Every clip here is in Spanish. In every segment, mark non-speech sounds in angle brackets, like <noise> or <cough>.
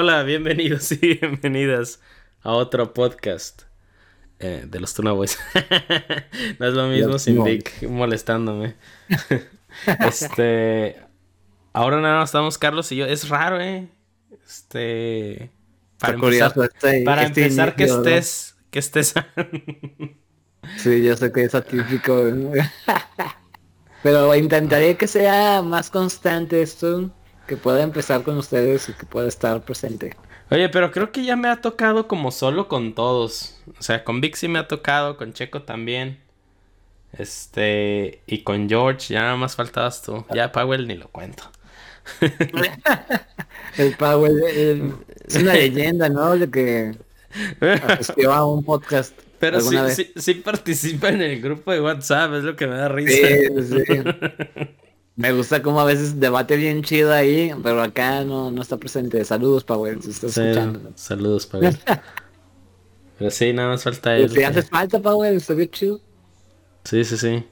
Hola, bienvenidos y <laughs> bienvenidas a otro podcast eh, de los Tuna Boys. <laughs> no es lo mismo sin Vic molestándome. <laughs> este. Ahora nada más estamos Carlos y yo. Es raro, eh. Este. Para empezar, este, para este empezar que estés. Que estés. sí, yo sé que es atípico. Pero intentaré que sea más constante esto que pueda empezar con ustedes y que pueda estar presente. Oye, pero creo que ya me ha tocado como solo con todos. O sea, con sí me ha tocado, con Checo también. Este, y con George ya nada más faltabas tú. Ya Powell ni lo cuento. <laughs> el Powell es una leyenda, ¿no? De que asistió a un podcast. Pero sí, sí, sí, participa en el grupo de WhatsApp, es lo que me da risa. Sí, sí. <laughs> Me gusta como a veces debate bien chido ahí, pero acá no, no está presente. Saludos, Powell, si estás escuchando. Saludos, Powell. <laughs> pero sí, nada más falta él. Si haces falta, Powell, está bien chido. Sí, sí, sí.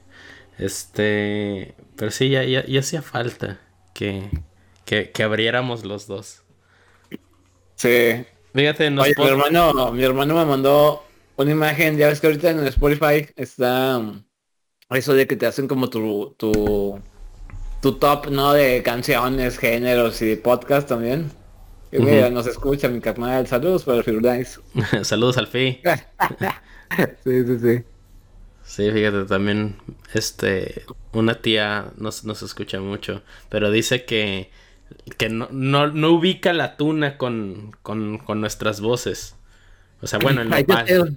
Este, pero sí, ya, ya, ya hacía falta que, que, que, abriéramos los dos. Sí. Fíjate, nos Oye, mi hermano, mi hermano me mandó una imagen, ya ves que ahorita en Spotify está um, eso de que te hacen como tu, tu tu top, ¿no? De canciones, géneros y podcast también. Y mira, nos escucha mi carnal. Saludos para el Firulais. <laughs> Saludos al Fi. <laughs> sí, sí, sí. Sí, fíjate, también, este, una tía nos, nos escucha mucho, pero dice que, que no, no, no ubica la tuna con, con, con nuestras voces. O sea, bueno, en hay, que hacer,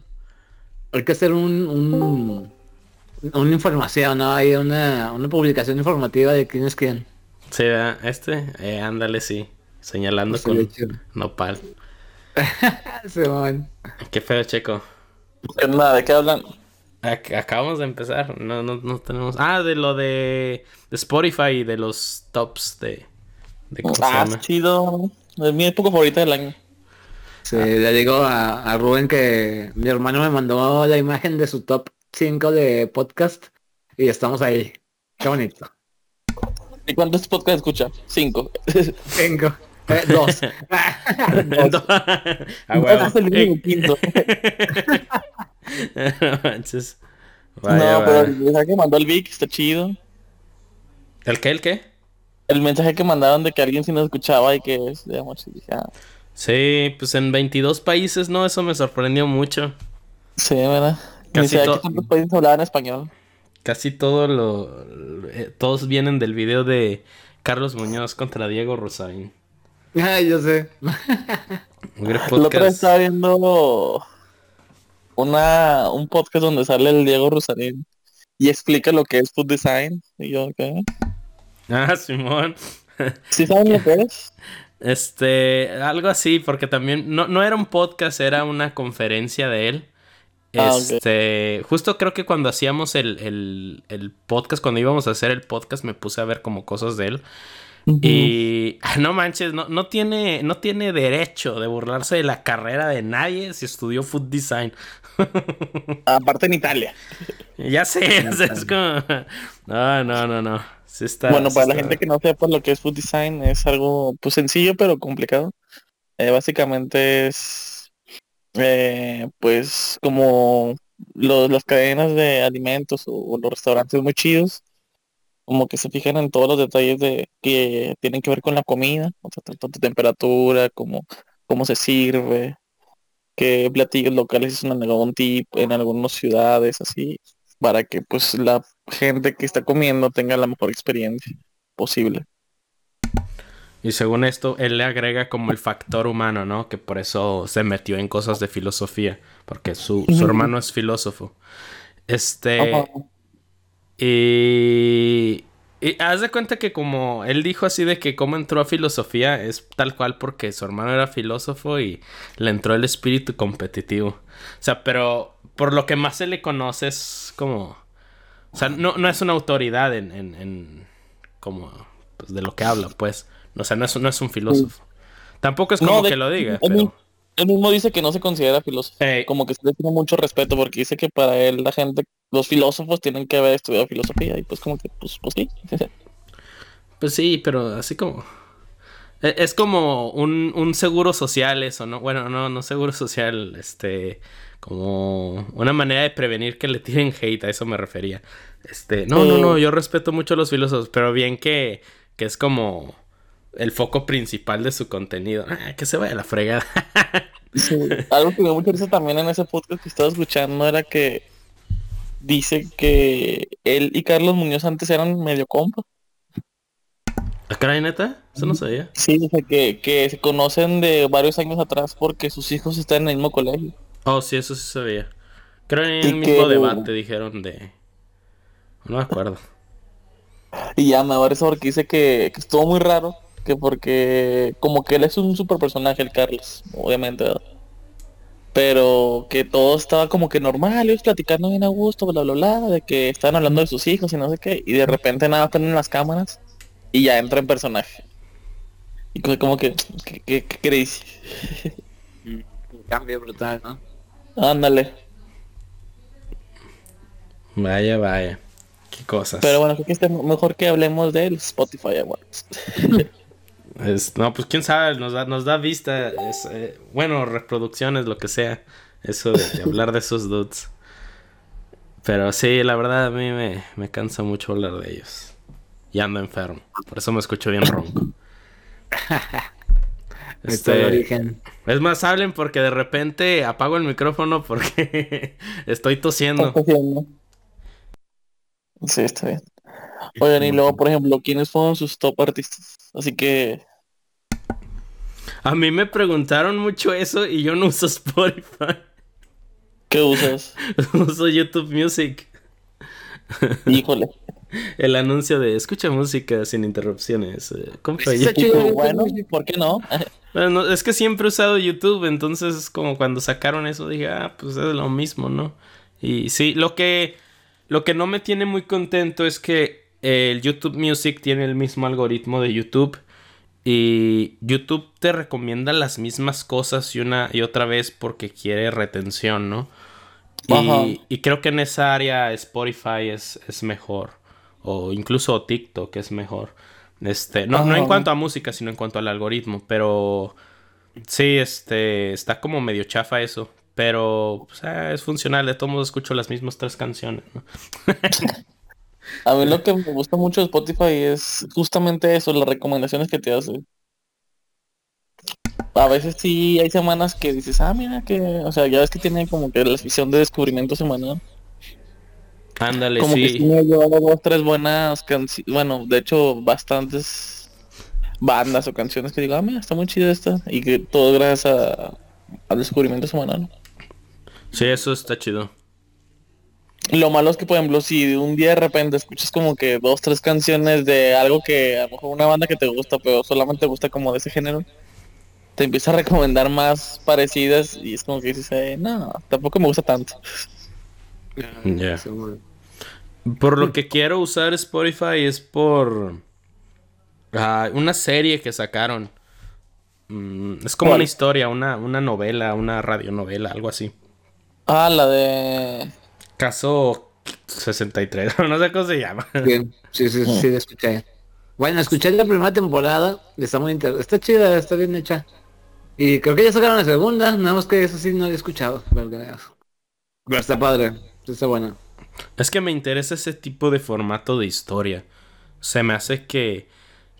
hay que hacer un, un una información, ¿no? Hay una, una publicación informativa de quién es quién. Sí, este, eh, ándale, sí. Señalando pues con nopal. <laughs> Qué feo, Checo. Nada, ¿de qué hablan? acabamos de empezar. No, no, no tenemos. Ah, de lo de, de Spotify, de los tops de. de ah, chido. Es mi época favorita del año. Sí, le digo a, a Rubén que mi hermano me mandó la imagen de su top 5 de podcast y estamos ahí. Qué bonito. ¿Y cuántos podcasts escucha? Cinco. <laughs> Cinco. Eh, dos. <laughs> dos. Ah, bueno. es el quinto. <laughs> no, pero el mensaje que mandó el Vic está chido. ¿El qué? ¿El qué? El mensaje que mandaron de que alguien sí nos escuchaba y que es de ah. Sí, pues en 22 países, ¿no? Eso me sorprendió mucho. Sí, ¿verdad? Casi todos pueden hablar en español. Casi todo lo, eh, todos vienen del video de Carlos Muñoz contra Diego Rosarín. Ay, yo sé. Lo <laughs> otro estaba viendo una un podcast donde sale el Diego Rosarín y explica lo que es food design. Y yo, ¿qué? Ah, Simón. <laughs> ¿Sí saben lo que es? Este, algo así, porque también no, no era un podcast, era una conferencia de él. Ah, este, justo creo que cuando hacíamos el, podcast, cuando íbamos a hacer el podcast, me puse a ver como cosas de él. Y no manches, no, no, tiene, no tiene derecho de burlarse de la carrera de nadie si estudió food design. <laughs> Aparte en Italia. Ya sé, <laughs> es como... No, no, no, no. bueno, para la gente que no sepa lo que es food design, es algo pues sencillo pero complicado. Eh, básicamente es eh, pues como las cadenas de alimentos o, los restaurantes muy chidos, como que se fijan en todos los detalles de que tienen que ver con la comida, o sea, tanto temperatura, como cómo se sirve, qué platillos locales es un tip en algunas ciudades, así, para que pues la gente que está comiendo tenga la mejor experiencia posible. Y según esto, él le agrega como el factor humano, ¿no? Que por eso se metió en cosas de filosofía, porque su, hermano es filósofo. Este... Y... Y haz de cuenta que como él dijo así de que cómo entró a filosofía es tal cual porque su hermano era filósofo y le entró el espíritu competitivo. O sea, pero por lo que más se le conoce es como... O sea, no, no es una autoridad en, en, en como... Pues de lo que habla, pues. O sea, no es, no es un filósofo. Tampoco es como que lo diga. Él, mismo dice que no se considera filósofo. Como que se le tiene mucho respeto porque dice que para él la gente, los filósofos tienen que haber estudiado filosofía y pues como que, pues, pues sí. <laughs> Pues sí, pero así como... E- Es como un, un seguro social eso, ¿no? Bueno, no, no seguro social, este, como una manera de prevenir que le tiren hate, a eso me refería. Este, no, no, no, yo respeto mucho a los filósofos, pero bien que, que es como el foco principal de su contenido. Ah, que se vaya a la fregada. <laughs> Sí, Algo que me dio mucha risa también en ese podcast que estaba escuchando era que dice que él y Carlos Muñoz antes eran medio compa. ¿A caray, neta? Eso no sabía. Sí, dice que, que se conocen de varios años atrás porque sus hijos están en el mismo colegio. Oh, sí, eso sí sabía. Creo en Y el mismo que- debate dijeron de... No me acuerdo. Y ya me risa porque dice que, que estuvo muy raro, que porque como que él es un super personaje, el Carlos, obviamente, ¿verdad? Pero que todo estaba como que normal, ellos platicando bien a gusto, bla bla bla, de que estaban hablando de sus hijos y no sé qué, y de repente nada están en las cámaras y ya entra en personaje. Y co- como que, que, que- que crazy. Un cambio brutal, ¿no? Ándale. Vaya, vaya. Qué cosas. Pero bueno, creo que es mejor que hablemos del Spotify Awards. <laughs> Es- no, pues quién sabe, nos da, nos da vista, es, eh, bueno, reproducciones, lo que sea, eso de, de hablar de esos dudes. Pero sí, la verdad a mí me, me cansa mucho hablar de ellos. Y ando enfermo, por eso me escucho bien ronco. <laughs> Este... origen. es más, hablen porque de repente apago el micrófono porque <laughs> estoy tosiendo. Sí, está bien. Oigan, y luego, por ejemplo, ¿quiénes fueron sus top artistas? Así que, A mí me preguntaron mucho eso y yo no uso Spotify, ¿qué usas? <laughs> uso YouTube Music. Híjole. <laughs> El anuncio de escucha música sin interrupciones. eh, compra Está YouTube. bueno, ¿por qué no? <laughs> Bueno, no, es que siempre he usado YouTube, entonces es como cuando sacaron eso dije, ah, pues es lo mismo, ¿no? Y sí, lo que, lo que no me tiene muy contento es que el YouTube Music tiene el mismo algoritmo de YouTube y YouTube te recomienda las mismas cosas y una y otra vez porque quiere retención, ¿no? Y, y creo que en esa área Spotify es, es mejor. O incluso TikTok es mejor. Este, no, no en cuanto a música, sino en cuanto al algoritmo. Pero sí, este, está como medio chafa eso. Pero pues, ah, es funcional. De todos modos escucho las mismas tres canciones. ¿no? <laughs> A mí lo que me gusta mucho de Spotify es justamente eso, las recomendaciones que te hace. A veces sí hay semanas que dices, ah, mira que, o sea, ya ves que tiene como que la sección de descubrimiento semanal. Ándale, Como que sí sí. me ha llevado dos, tres buenas canciones, bueno, de hecho, bastantes bandas o canciones que digo, ah, mira, está muy chida esta. Y que todo gracias a, al descubrimiento semanal. Sí, eso está chido. Lo malo es que, por ejemplo, si un día de repente escuchas como que dos, tres canciones de algo que a lo mejor una banda que te gusta, pero solamente te gusta como de ese género, te empieza a recomendar más parecidas y es como que dices, eh, no, tampoco me gusta tanto. Ya. Seguro. Por lo que quiero usar Spotify es por ah, una serie que sacaron. Mm, es como ¿Cuál? una historia, una, una novela, una radionovela, algo así. Ah, la de... Caso 63, <laughs> no sé cómo se llama. Bien. Sí, sí, sí, sí, la escuché. Bueno, escuché la primera temporada, está muy inter... está chida, está bien hecha. Y creo que ya sacaron la segunda, nada más que eso sí no lo he escuchado, pero, está padre, está buena. Es que me interesa ese tipo de formato de historia. Se me hace que,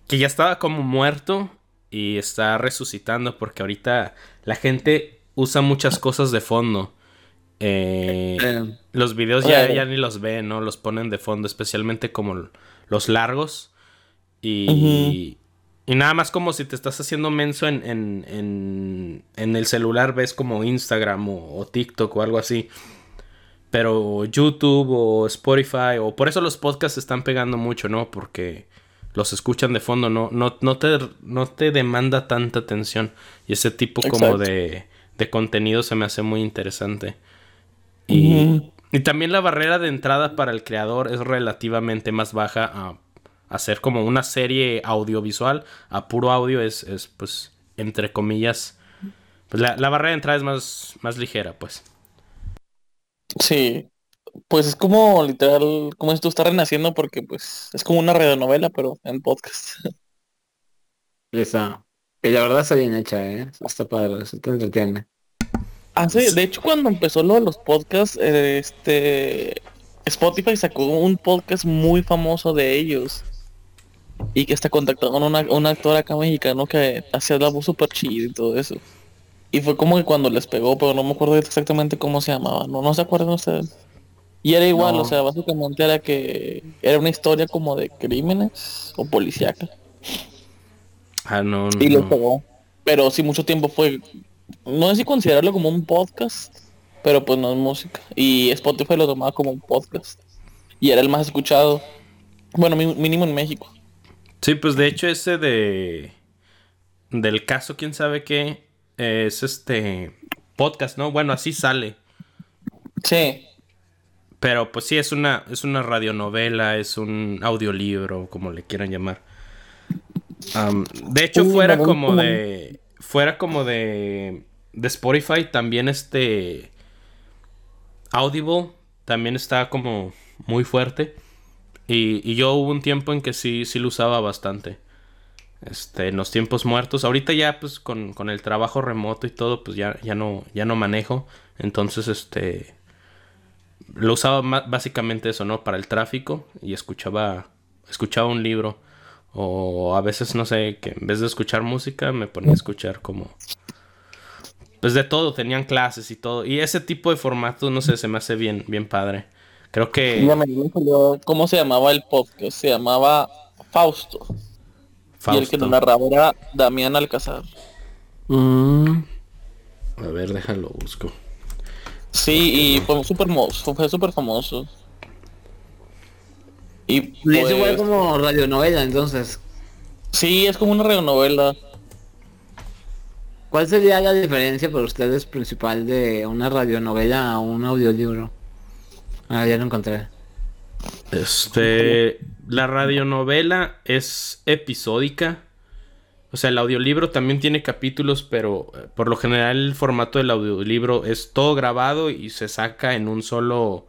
que ya estaba como muerto y está resucitando porque ahorita la gente usa muchas cosas de fondo. Eh, Eh, Los videos ya, ya ni los ven, ¿no? Los ponen de fondo, especialmente como los largos. Y, y nada más como si te estás haciendo menso en, en, en, en el celular, ves como Instagram o, o TikTok o algo así. Pero YouTube o Spotify, o por eso los podcasts están pegando mucho, ¿no? Porque los escuchan de fondo, no, no, no, te, no te demanda tanta atención. Y ese tipo como Exacto. de, de contenido se me hace muy interesante. Y, también la barrera de entrada para el creador es relativamente más baja a hacer como una serie audiovisual. A puro audio es, es pues, entre comillas. Pues la, la barrera de entrada es más, más ligera, pues. Sí, pues es como literal, como si tú estás renaciendo porque pues es como una radionovela, pero en podcast. <laughs> esa. Y la verdad está bien hecha, ¿eh? Está padre, se te entretiene. Ah, sí, de hecho cuando empezó lo de los podcasts, este Spotify sacó un podcast muy famoso de ellos. Y que está contactado con una, un actor acá mexicano que hacía la voz super chida y todo eso. Y fue como que cuando les pegó, pero no me acuerdo exactamente cómo se llamaba. No, no se acuerdan ustedes. Y era igual, No. o sea, básicamente era que era una historia como de crímenes o policíaca. Ah, no, Y les no. pegó. Pero sí mucho tiempo fue, no sé si considerarlo como un podcast, pero pues no es música. Y Spotify lo tomaba como un podcast. Y era el más escuchado. Bueno, mínimo en México. Sí, pues de hecho ese de... Del caso, quién sabe qué, es este podcast, ¿no? Bueno, así sale. Sí. Pero pues sí, es una, es una radionovela, es un audiolibro, como le quieran llamar. Am, de hecho, fuera como de. Fuera como de. De Spotify, también este. Audible también está como muy fuerte. Y, y yo hubo un tiempo en que sí, sí lo usaba bastante. Este, en los tiempos muertos. Ahorita ya, pues, con, con el trabajo remoto y todo, pues ya, ya no, ya no manejo. Entonces, este lo usaba básicamente eso, ¿no? Para el tráfico y escuchaba, escuchaba un libro. O a veces, no sé, que en vez de escuchar música me ponía a escuchar como... Pues de todo, tenían clases y todo. Y ese tipo de formato, no sé, se me hace bien, bien padre. Creo que... Cómo se llamaba el podcast. Se llamaba Fausto. Y el que lo Fausto. narraba era Damián Alcázar. Mm. A ver, déjalo, busco. Sí, y fue súper famoso. Fue súper famoso. Y es igual pues, como radionovela, entonces. sí, es como una radionovela. ¿Cuál sería la diferencia para ustedes principal de una radionovela a un audiolibro? Ah, ya lo encontré. Este, la radionovela es episódica. O sea, el audiolibro también tiene capítulos, pero eh, por lo general el formato del audiolibro es todo grabado y se saca en un solo,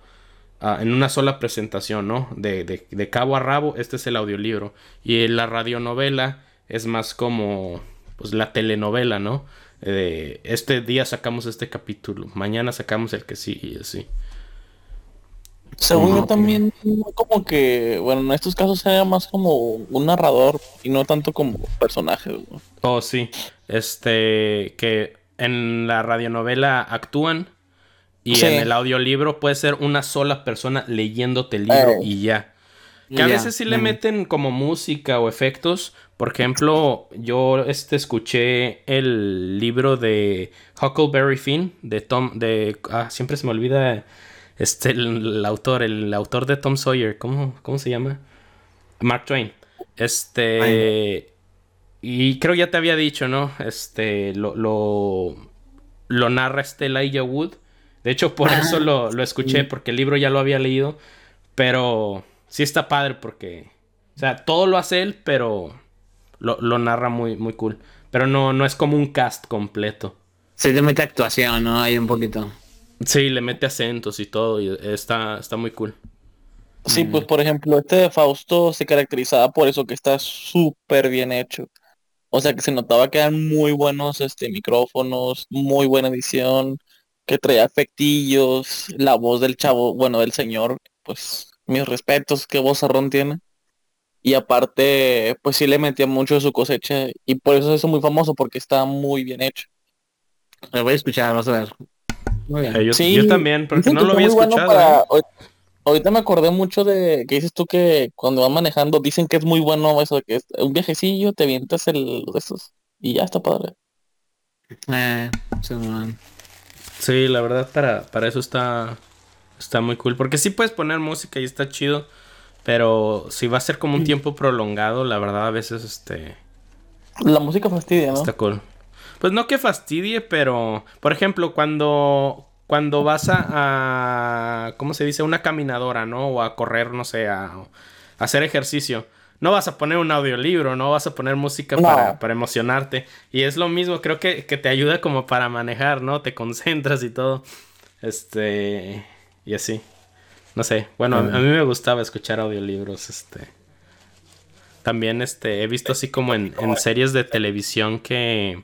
ah, en una sola presentación, ¿no? De, de- de cabo a rabo, este es el audiolibro. Y la radionovela es más como, pues, la telenovela, ¿no? Eh, este día sacamos este capítulo, mañana sacamos el que sí y así. Según yo también, como que, bueno, en estos casos sería más como un narrador y no tanto como personaje. güey. Oh, sí. Este, que en la radionovela actúan y Sí. en el audiolibro puede ser una sola persona leyéndote el libro Eh. y ya. Que a veces sí le mm. meten como música o efectos. Por ejemplo, yo este escuché el libro de Huckleberry Finn de Tom de ah, siempre se me olvida este el, el autor, el autor de Tom Sawyer, ¿cómo, cómo se llama? Mark Twain. Este y creo ya te había dicho, ¿no? Este lo lo, lo narra este Elijah Wood. De hecho, por Ah, eso lo, lo escuché, porque el libro ya lo había leído. Pero sí está padre porque. O sea, todo lo hace él, pero lo, lo narra muy, muy cool. Pero no, no es como un cast completo. Se le mete actuación, ¿no? Ahí un poquito. Sí, le mete acentos y todo. Y está, está muy cool. Sí, Mm. pues por ejemplo, este de Fausto se caracterizaba por eso que está súper bien hecho. O sea que se notaba que eran muy buenos este micrófonos, muy buena edición, que traía efectillos, la voz del chavo, bueno, del señor, pues mis respetos, qué vozarrón tiene. Y aparte, pues sí le metía mucho de su cosecha y por eso es muy famoso porque está muy bien hecho. Lo voy a escuchar, vamos a ver. Muy bien. Eh, yo, Sí, yo también, porque no lo había bueno escuchado. para- ¿eh? ahor- Ahorita me acordé mucho de que dices tú que cuando van manejando dicen que es muy bueno eso de que es un viajecillo, te avientas el de esos y ya está padre. Eh, man. Sí, la verdad, para, para eso está, está muy cool. Porque sí puedes poner música y está chido. Pero si va a ser como un tiempo prolongado, la verdad, a veces este. La música fastidia, ¿no? Está cool. Pues no que fastidie, pero por ejemplo, cuando cuando vas a, a ¿cómo se dice? una caminadora, ¿no? O a correr, no sé, a, a hacer ejercicio. No vas a poner un audiolibro, no vas a poner música No. para, para emocionarte. Y es lo mismo, creo que, que te ayuda como para manejar, ¿no? Te concentras y todo. Este. Y así. No sé. Bueno, a, a mí me gustaba escuchar audiolibros, este. También este, he visto así como en, en series de televisión que,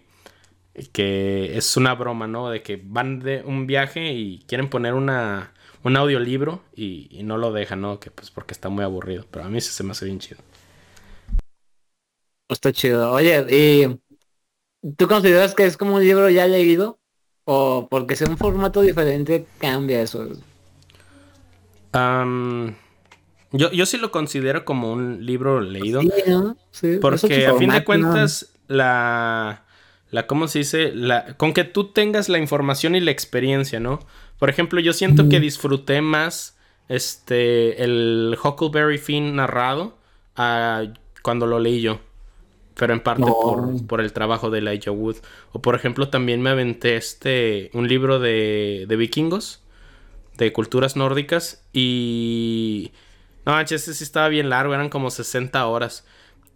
que es una broma, ¿no? De que van de un viaje y quieren poner una, un audiolibro y, y no lo dejan, ¿no? Que pues porque está muy aburrido. Pero a mí sí se me hace bien chido. Está chido. Oye, ¿y tú consideras que es como un libro ya leído? ¿O porque sea un formato diferente cambia eso? Yo, yo sí lo considero como un libro leído. Sí, ¿no? Sí, Porque a fin de cuentas, la, la, ¿cómo se dice? La, con que tú tengas la información y la experiencia, ¿no? Por ejemplo, yo siento que disfruté más este, el Huckleberry Finn narrado a cuando lo leí yo. Pero en parte No. por, por el trabajo de Elijah Wood. O por ejemplo, también me aventé este, un libro de, de vikingos, de culturas nórdicas. Y... No, ese sí estaba bien largo, eran como 60 horas.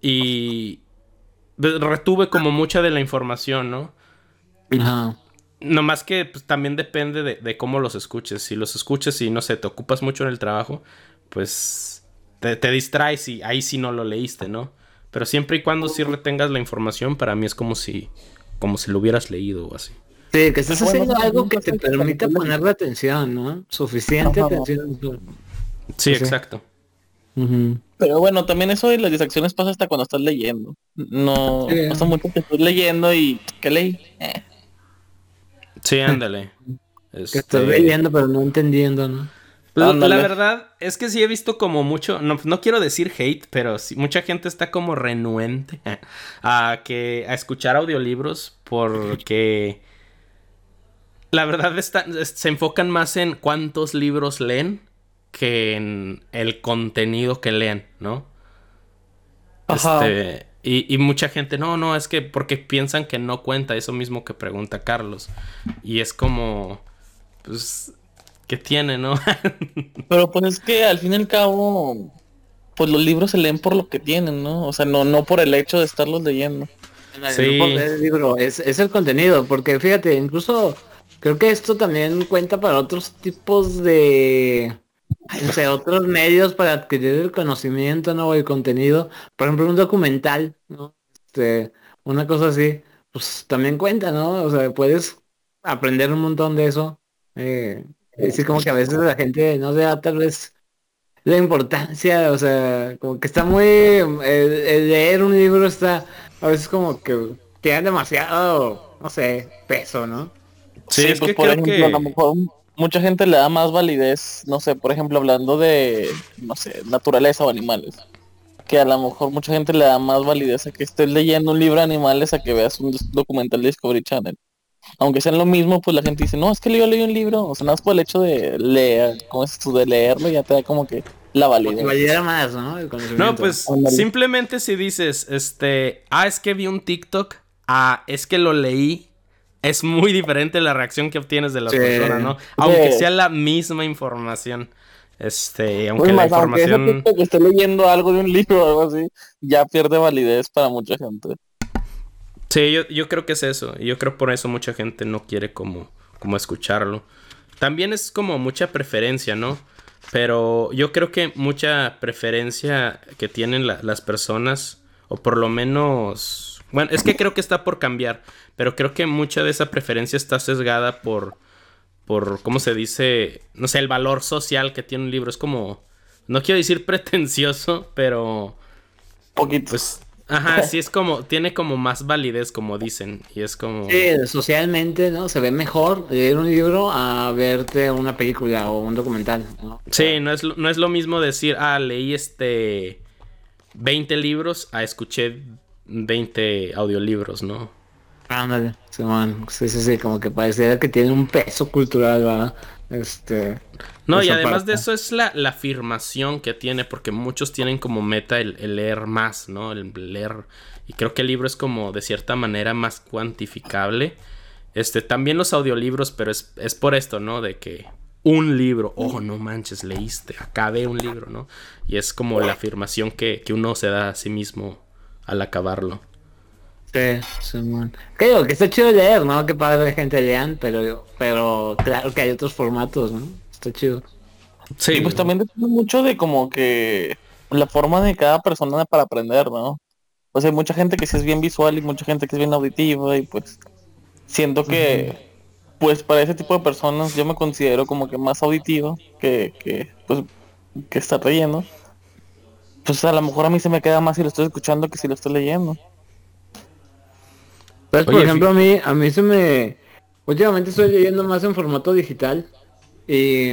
Y de- retuve como mucha de la información, ¿no? Ajá. Nomás que pues, también depende de, de cómo los escuches. Si los escuches y no sé, te ocupas mucho en el trabajo, pues te, te distraes y ahí sí no lo leíste, ¿no? Pero siempre y cuando sí retengas la información, para mí es como si, como si lo hubieras leído o así. Sí, que estás haciendo algo que te que permita ponerle atención, ¿no? Suficiente Ajá. atención. Sí, Sí. exacto. Pero bueno, también eso de las distracciones pasa hasta cuando estás leyendo. No Sí. pasa mucho que estás leyendo y ¿qué leí? Eh, Sí, ándale. Que Este, estás leyendo pero no entendiendo, ¿no? La, verdad es que sí he visto como mucho, no, no quiero decir hate, pero sí, mucha gente está como renuente <laughs> a que a escuchar audiolibros porque la verdad está- es- se enfocan más en cuántos libros leen que en el contenido que leen, ¿no? Ajá. Este, y, y mucha gente, no, no, es que porque piensan que no cuenta eso mismo que pregunta Carlos. Y es como, pues, ¿qué tiene, no? <laughs> Pero pues es que al fin y al cabo, pues los libros se leen por lo que tienen, ¿no? O sea, no, no por el hecho de estarlos leyendo. Sí. No el libro, es, es el contenido, porque fíjate, incluso creo que esto también cuenta para otros tipos de, no sé, otros medios para adquirir el conocimiento, ¿no? O el contenido. Por ejemplo, un documental, ¿no? Este, una cosa así, pues también cuenta, ¿no? O sea, puedes aprender un montón de eso. Eh, es decir, como que a veces la gente no se da tal vez la importancia, o sea, como que está muy, el, el leer un libro está a veces como que tiene demasiado, no sé, peso, ¿no? Sí, es pues que por creo ejemplo, que- a lo mejor mucha gente le da más validez, no sé, por ejemplo, hablando de, no sé, naturaleza o animales. Que a lo mejor mucha gente le da más validez a que estés leyendo un libro de animales a que veas un documental de Discovery Channel. Aunque sean lo mismo, pues la gente dice, no, es que yo leí un libro, o sea, nada más por el hecho de leer, como es tú, de leerlo, ya te da como que la validez. valiera más, ¿no? El. No, pues simplemente si dices, este, ah, es que vi un TikTok, ah, es que lo leí, es muy diferente la reacción que obtienes de la Sí. persona, ¿no? Aunque Sí. sea la misma información. Este, aunque Pues la más, aunque información... tipo que esté leyendo algo de un libro o algo así, ya pierde validez para mucha gente. Sí, yo, yo creo que es eso. Y yo creo por eso mucha gente no quiere como, como escucharlo. También es como mucha preferencia, ¿no? Pero yo creo que mucha preferencia que tienen la- las personas, o por lo menos... Bueno, es que creo que está por cambiar, pero creo que mucha de esa preferencia está sesgada por, por, ¿cómo se dice? No sé, el valor social que tiene un libro. Es como, no quiero decir <laughs> pretencioso, pero... Poquito. Pues, ajá, <laughs> sí es como, tiene como más validez, como dicen. Y es como. Sí, socialmente, ¿no? Se ve mejor leer un libro a verte una película o un documental, ¿no? Sí, no es, lo- no es lo mismo decir, ah, leí este 20 libros a escuché 20 audiolibros, ¿no? Ándale, Simón. Sí, sí, sí, como que pareciera que tiene un peso cultural, ¿verdad? Este... No, y además parte. de eso es la, la afirmación que tiene, porque muchos tienen como meta el, el leer más, ¿no? El leer. Y creo que el libro es como de cierta manera más cuantificable. Este, también los audiolibros, pero es, es por esto, ¿no? De que un libro, oh, no manches, leíste, acabé un libro, ¿no? Y es como la afirmación que, que uno se da a sí mismo al acabarlo. Sí, Simón. Que digo, que está chido leer, ¿no? Que padre gente lean, pero, pero claro que hay otros formatos, ¿no? Está chido. Sí, Y pues también depende mucho de como que la forma de cada persona para aprender, ¿no? Pues hay mucha gente que sí es bien visual y mucha gente que es bien auditiva y pues siento que pues para ese tipo de personas yo me considero como que más auditivo que, que pues que está leyendo. Pues a lo mejor a mí se me queda más si lo estoy escuchando que si lo estoy leyendo. Pues, por ejemplo, a mí, a mí se me... Últimamente estoy leyendo más en formato digital y,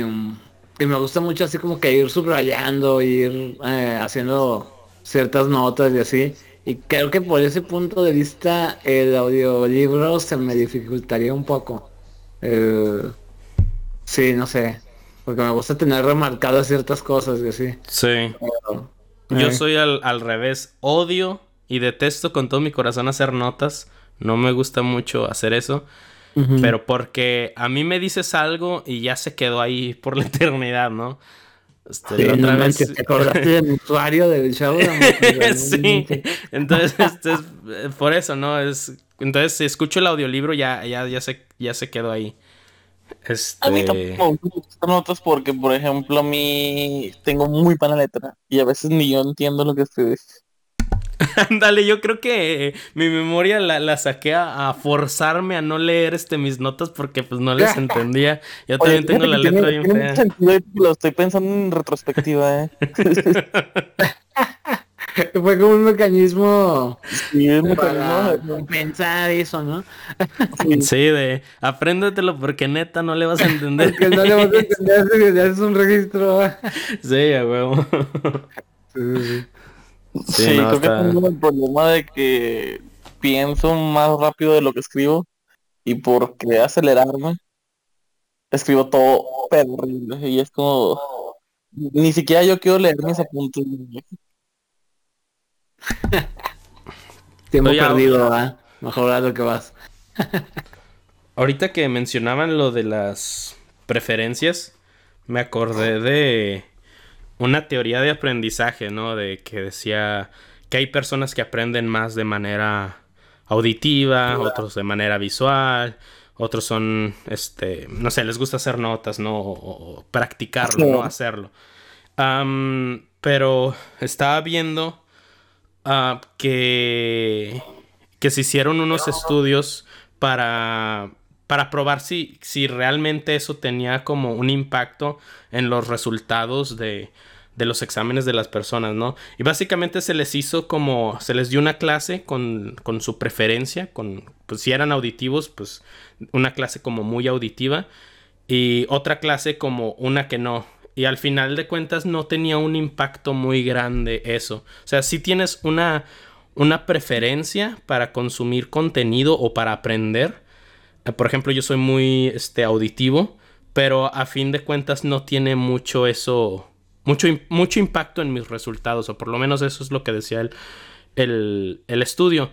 y me gusta mucho así como que ir subrayando, ir eh, haciendo ciertas notas y así. Y creo que por ese punto de vista el audiolibro se me dificultaría un poco. Eh, sí, no sé. Porque me gusta tener remarcadas ciertas cosas y así. Sí. Yo soy al, al revés. Odio y detesto con todo mi corazón hacer notas. No me gusta mucho hacer eso. Pero porque a mí me dices algo y ya se quedó ahí por la <laughs> eternidad, ¿no? Este, sí, otra vez... ¿Te acordaste del usuario del show? <laughs> sí. Entonces, <laughs> este es, eh, por eso, ¿no? Es, entonces, si escucho el audiolibro, ya, ya, ya, se, ya se quedó ahí. Este... A mí tampoco me notas porque, por ejemplo, a mí tengo muy buena letra y a veces ni yo entiendo lo que escribes. <laughs> Dale, yo creo que mi memoria la, saqué a, forzarme a no leer este mis notas porque pues no les <laughs> entendía. Yo también tengo la letra bien fea. Lo estoy pensando en retrospectiva, eh. <laughs> Fue como un mecanismo sí, para pensar eso, ¿no? sí, de apréndetelo porque neta no le vas a entender. porque no le vas a entender si haces un registro. sí, a huevo. sí. Sí, creo que tengo el problema de que pienso más rápido de lo que escribo y por querer acelerarme, escribo todo horrible y es como ni siquiera yo quiero leer mis apuntes. <laughs> Tiempo perdido, ¿verdad? Mejor a lo que vas. <laughs> Ahorita que mencionaban lo de las preferencias, me acordé de una teoría de aprendizaje, ¿no? De que decía que hay personas que aprenden más de manera auditiva, otros de manera visual, otros son, este, no sé, les gusta hacer notas, ¿no? O, practicarlo, ¿no? Hacerlo. pero estaba viendo ah, que, que se hicieron unos estudios para para probar si, si realmente eso tenía como un impacto en los resultados de, de los exámenes de las personas, ¿no? Y básicamente se les hizo como, se les dio una clase con, con su preferencia, con, pues si eran auditivos, pues una clase como muy auditiva y otra clase como una que no. Y al final de cuentas no tenía un impacto muy grande eso. O sea, si tienes una, una preferencia para consumir contenido o para aprender, por ejemplo, yo soy muy este, auditivo, pero a fin de cuentas no tiene mucho eso, mucho, mucho impacto en mis resultados, o por lo menos eso es lo que decía el, el, el estudio,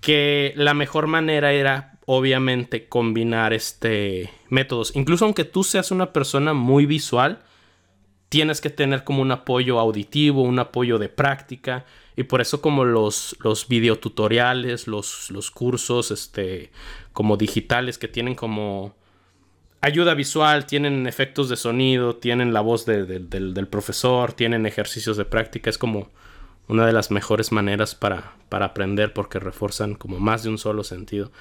que la mejor manera era obviamente combinar este métodos. Incluso aunque tú seas una persona muy visual, tienes que tener como un apoyo auditivo, un apoyo de práctica. Y por eso como los, los videotutoriales, los, los cursos, este, como digitales que tienen como ayuda visual, tienen efectos de sonido, tienen la voz del, profesor, tienen ejercicios de práctica. Es como una de las mejores maneras para, para aprender porque refuerzan como más de un solo sentido.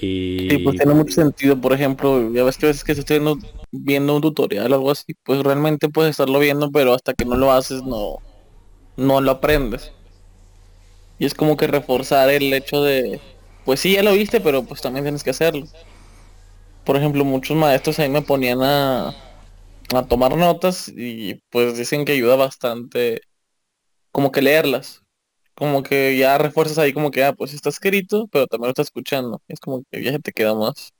Y... Sí, pues tiene mucho sentido. Por ejemplo, ya ves que a veces que estoy viendo, un tutorial o algo así, pues realmente puedes estarlo viendo, pero hasta que no lo haces no, no lo aprendes. Y es como que reforzar el hecho de, pues sí, ya lo viste, pero pues también tienes que hacerlo. Por ejemplo, muchos maestros ahí me ponían a, a tomar notas y pues dicen que ayuda bastante como que leerlas. Como que ya refuerzas ahí como que, ah, pues está escrito, pero también lo está escuchando. Es como que ya se te queda más.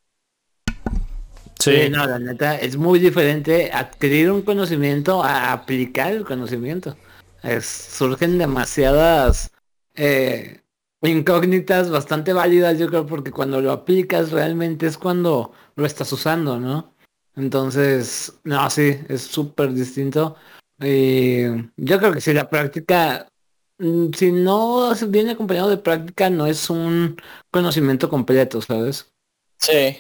Sí. no, la neta, es muy diferente adquirir un conocimiento a aplicar el conocimiento. surgen demasiadas eh, incógnitas bastante válidas, yo creo, porque cuando lo aplicas realmente es cuando lo estás usando, ¿no? Entonces, no, sí, es súper distinto. Y yo creo que si la práctica, mm, si no viene acompañado de práctica, no es un conocimiento completo, ¿sabes? Sí.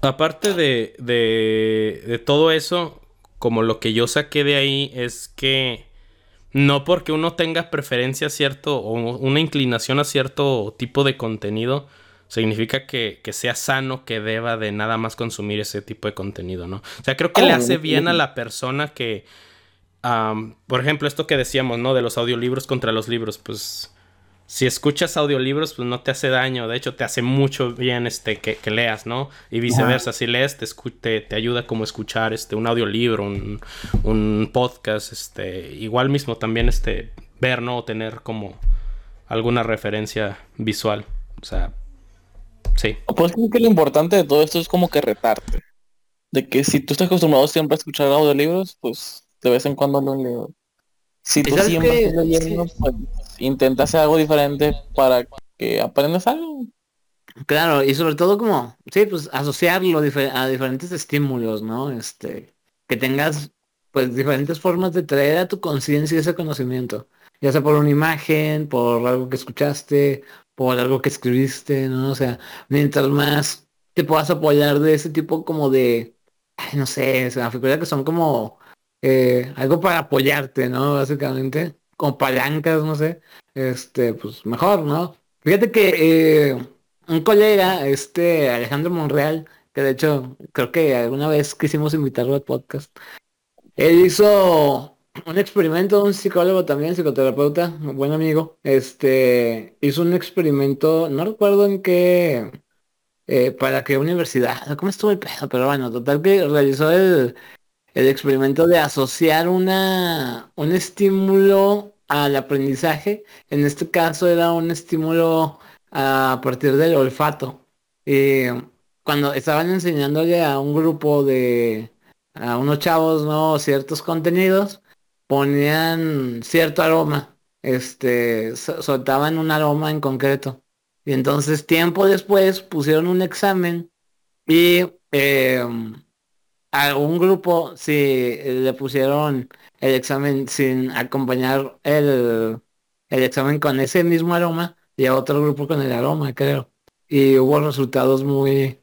Aparte de, de, de todo eso, como lo que yo saqué de ahí es que no porque uno tenga preferencia a cierto o una inclinación a cierto tipo de contenido, significa que, sea sano que deba de nada más consumir ese tipo de contenido, ¿no? O sea, creo que le oh, hace bien a la persona que, por ejemplo, esto que decíamos, ¿no? De los audiolibros contra los libros, pues si escuchas audiolibros, pues no te hace daño. De hecho, te hace mucho bien este, que, leas, ¿no? Y viceversa, si lees, te, te, ayuda como escuchar este, un audiolibro, un, un, podcast, este, igual mismo también este, ver, ¿no? O tener como alguna referencia visual. O sea, sí. Pues creo que lo importante de todo esto es como que retarte. De que si tú estás acostumbrado siempre a escuchar audiolibros, pues de vez en cuando lo leo. Si tú siempre estás leyendo, pues intenta hacer algo diferente para que aprendas algo. Claro, y sobre todo como, sí, pues asociarlo a diferentes estímulos, ¿no? Este, que tengas pues diferentes formas de traer a tu conciencia ese conocimiento, ya sea por una imagen, por algo que escuchaste, por algo que escribiste, ¿no? O sea, mientras más te puedas apoyar de ese tipo como de, no sé, o sea, figura que son como eh, algo para apoyarte, ¿no? Básicamente, como palancas, no sé, este, pues mejor, ¿no? Fíjate que eh, un colega, este Alejandro Monreal, que de hecho creo que alguna vez quisimos invitarlo al podcast, él hizo un experimento, un psicólogo también, psicoterapeuta, un buen amigo, este, hizo un experimento, no recuerdo en qué, eh, para qué universidad, ¿cómo estuvo el pedo? Pero bueno, total que realizó el, el experimento de asociar una, un estímulo al aprendizaje. En este caso era un estímulo a partir del olfato. Y cuando estaban enseñándole a un grupo de, a unos chavos, ¿no? Ciertos contenidos, ponían cierto aroma. Este, soltaban un aroma en concreto. Y entonces tiempo después pusieron un examen y eh, a un grupo si le pusieron el examen sin acompañar el, el examen con ese mismo aroma y a otro grupo con el aroma, creo. Y hubo resultados muy,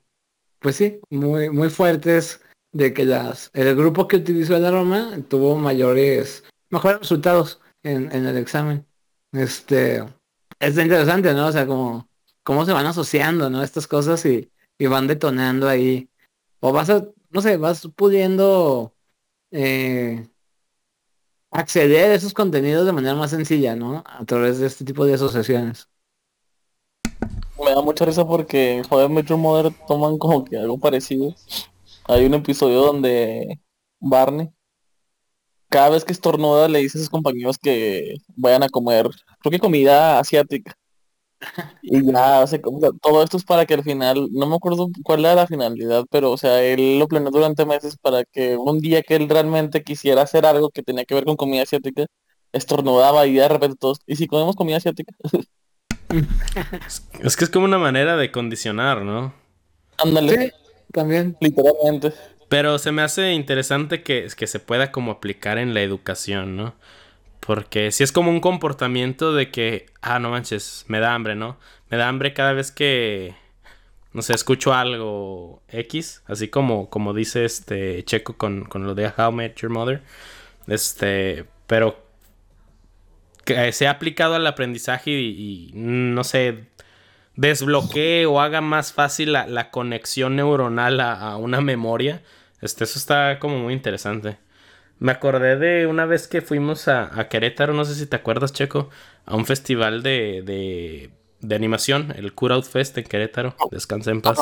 pues sí, muy, muy fuertes de que las, el grupo que utilizó el aroma tuvo mayores, mejores resultados en, en el examen. Este, es interesante, ¿no? O sea, como, cómo se van asociando, ¿no? Estas cosas y, y van detonando ahí. O vas a no sé, vas pudiendo eh, acceder a esos contenidos de manera más sencilla, ¿no? A través de este tipo de asociaciones. Me da mucha risa porque Joder Metro Mother toman como que algo parecido. Hay un episodio donde Barney cada vez que estornuda le dice a sus compañeros que vayan a comer, creo que comida asiática. Y ya, o sea, todo esto es para que al final, no me acuerdo cuál era la finalidad, pero o sea, él lo planeó durante meses para que un día que él realmente quisiera hacer algo que tenía que ver con comida asiática, estornudaba y de repente todos, ¿y si comemos comida asiática? <laughs> es que es como una manera de condicionar, ¿no? Ándale. también. Literalmente. Pero se me hace interesante que, que se pueda como aplicar en la educación, ¿no? Porque si es como un comportamiento de que, ah, no manches, me da hambre, ¿no? Me da hambre cada vez que, no sé, escucho algo X, así como, como dice este Checo con, con lo de How Met Your Mother. Este, pero que se ha aplicado al aprendizaje y, no sé, desbloquee o haga más fácil la, conexión neuronal a, a, una memoria. Este, eso está como muy interesante. Me acordé de una vez que fuimos a, Querétaro, no sé si te acuerdas, Checo, a un festival de, de, de animación, el Curout Fest en Querétaro. Descansa en paz.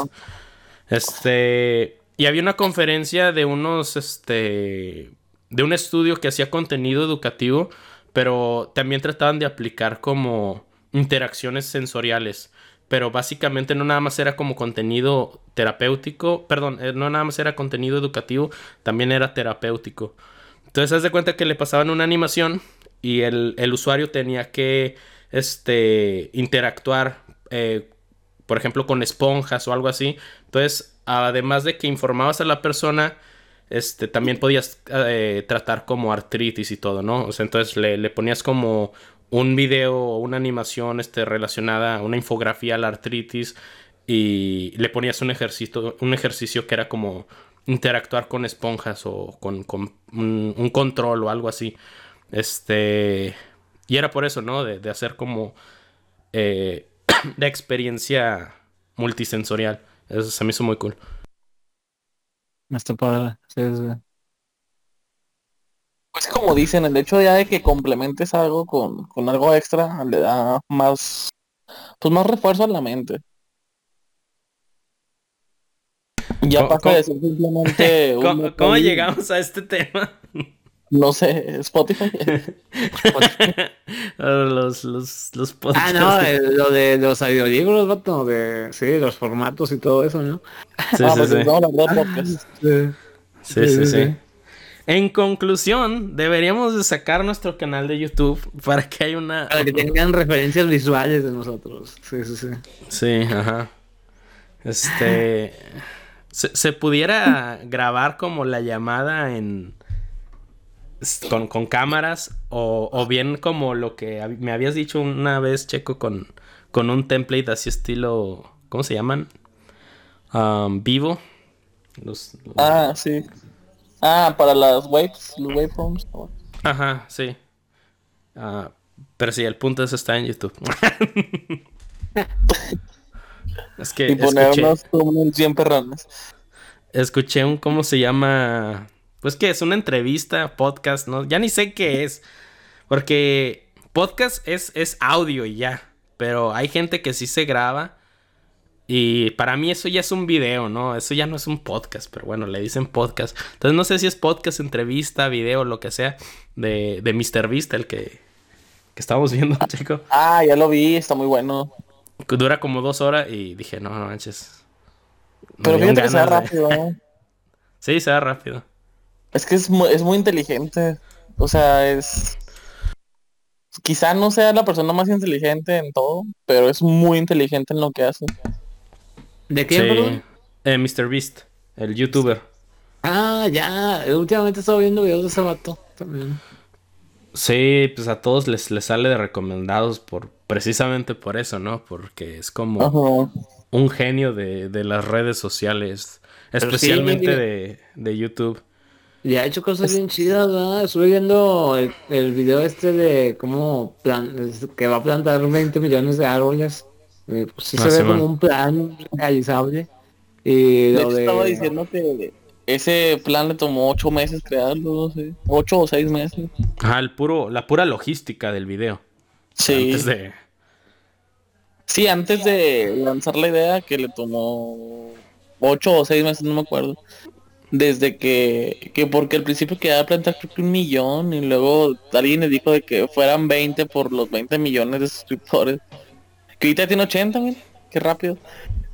Este. Y había una conferencia de unos. Este. De un estudio que hacía contenido educativo. Pero también trataban de aplicar como interacciones sensoriales. Pero básicamente no nada más era como contenido terapéutico. Perdón, eh, no nada más era contenido educativo. También era terapéutico. Entonces, haz de cuenta que le pasaban una animación y el, usuario tenía que este, interactuar, eh, por ejemplo, con esponjas o algo así. Entonces, además de que informabas a la persona, este, también podías eh, tratar como artritis y todo, ¿no? O sea, entonces le, ponías como un video o una animación este, relacionada, una infografía a la artritis y le ponías un ejercicio, un ejercicio que era como interactuar con esponjas o con, un, control o algo así. Este. Y era por eso, ¿no? De, de hacer como. Eh, <coughs> de experiencia multisensorial. Eso se me hizo muy cool. Está padre. Sí, sí. Pues como dicen, el hecho ya de que complementes algo con, con algo extra le da más, pues más refuerzo a la mente. Ya ¿Cómo- pasa cómo- de ser simplemente <laughs> un ¿Cómo, llegamos a este tema? No sé, Spotify. <laughs> los, los, los Ah, podcasts. no, eh, lo de los audiolibros, vato, de, sí, los formatos y todo eso, ¿no? Sí, ah, sí, pues no. Sí. Sí, sí, Sí, sí. sí. En conclusión, deberíamos de sacar nuestro canal de YouTube para que haya una... Para que tengan referencias visuales de nosotros. Sí, sí, sí. Sí, ajá. Este... Se, se pudiera grabar como la llamada en... Con, con cámaras o, o bien como lo que me habías dicho una vez, Checo, con, con un template así estilo... ¿Cómo se llaman? Um, vivo. Los, los- Ah, sí. Ah, para las waves, los waveforms. Ajá, sí. Ah, pero sí, el punto es está en YouTube. <laughs> es que Y poner escuché, unos thumbnails bien perrones. escuché un, ¿cómo se llama? Pues que es una entrevista, podcast, ¿no? Ya ni sé qué es. Porque podcast es, es audio y ya. Pero hay gente que sí se graba. Y para mí eso ya es un video, ¿no? Eso ya no es un podcast, pero bueno, le dicen podcast. Entonces no sé si es podcast, entrevista, video, lo que sea, de, de Mr. Beast, el que, que estábamos viendo, <laughs> chico. Ah, ya lo vi, está muy bueno. Dura como dos horas y dije, no, no manches. Me Pero fíjate que se rápido, ¿eh? <laughs> Sí, se va rápido. Es que es muy, es muy inteligente. O sea, es... Quizá no sea la persona más inteligente en todo, pero es muy inteligente en lo que hace. ¿De quién, Sí. perdón? Eh, Mr. Beast, el youtuber. Ah, ya. Últimamente he estado viendo videos de ese vato también. Sí, pues a todos les, les sale de recomendados por precisamente por eso, ¿no? Porque es como un genio de, de las redes sociales, Pero especialmente de, de YouTube. Y ha hecho cosas bien chidas, ¿verdad? Estuve viendo el, el video este de cómo plan, que va a plantar 20 millones de árboles. Eh, pues sí Ah, se ve como un plan realizable. Y lo de... estaba diciendo que ese plan le tomó ocho meses crearlo, no sé. Ocho o seis meses. Ajá, el puro, la pura logística del video. Sí. Antes de. Sí, antes de lanzar la idea que le tomó ocho o seis meses, no me acuerdo. Desde que, que porque al principio quedaba plantar creo que un millón y luego alguien le dijo de que fueran 20 por los 20 millones de suscriptores. Que ahorita tiene 80, mira, qué rápido.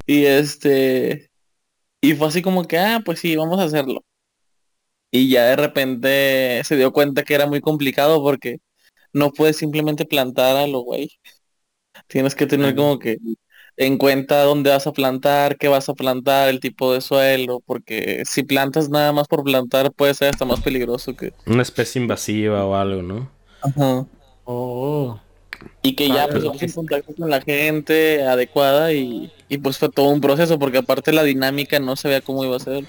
Y este, y fue así como que, ah, pues sí, vamos a hacerlo. Y ya de repente se dio cuenta que era muy complicado porque no puedes simplemente plantar a lo güey. Tienes que tener como que en cuenta dónde vas a plantar, qué vas a plantar, el tipo de suelo, porque si plantas nada más por plantar puede ser hasta más peligroso que... Una especie invasiva o algo, ¿no? Ajá. Oh. Y que ya pues en contacto con la gente adecuada y, y pues fue todo un proceso, porque aparte la dinámica no sabía cómo iba a ser.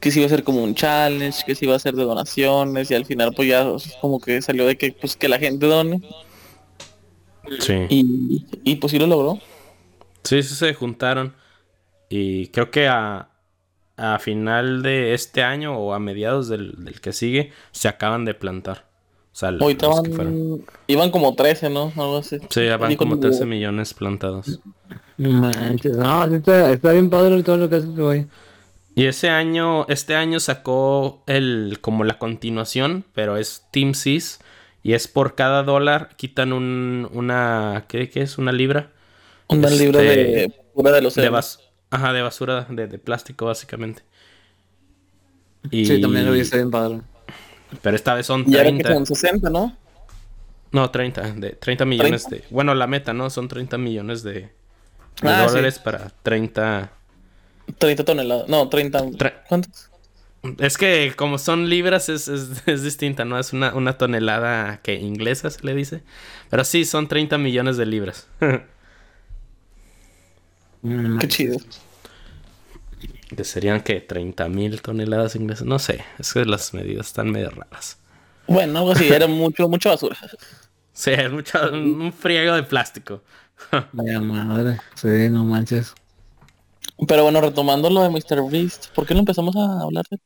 Que si iba a ser como un challenge, que si iba a ser de donaciones y al final pues ya como que salió de que pues que la gente done Sí. y, y pues sí lo logró. Sí, sí se juntaron. Y creo que a, a final de este año o a mediados del, del que sigue se acaban de plantar. O sea, Ahorita van, iban como 13, ¿no? Algo así. Sí, ya van como mi- 13 millones plantados. No manches, no, está, está bien padre todo lo que hace güey. Y ese año, este año sacó el como la continuación, pero es Team Sys. Y es por cada dólar quitan un, una, ¿qué, qué es? Una libra. Una Este, libra de pura de los De bas Ajá, de basura, de, de plástico básicamente. Y... Sí, también lo vi, está bien padre. Pero esta vez son Y ahora que 30. son 60, ¿no? No, 30. De 30 millones de... Bueno, la meta, ¿no? Son 30 millones de, de Ah, dólares para 30... 30 toneladas. No, 30. Tre- ¿Cuántos? Es que como son libras es, es, es distinta, ¿no? Es una, una tonelada que inglesa se le dice. Pero sí, son 30 millones de libras. <laughs> Qué chido. Que serían que 30 mil toneladas inglesas. No sé, es que las medidas están medio raras. Bueno, algo así, era mucho, mucha basura. <laughs> Sí, es mucho, un friego de plástico. <laughs> Vaya madre. Sí, no manches. Pero bueno, retomando lo de Mr. Beast, ¿por qué no empezamos a hablar de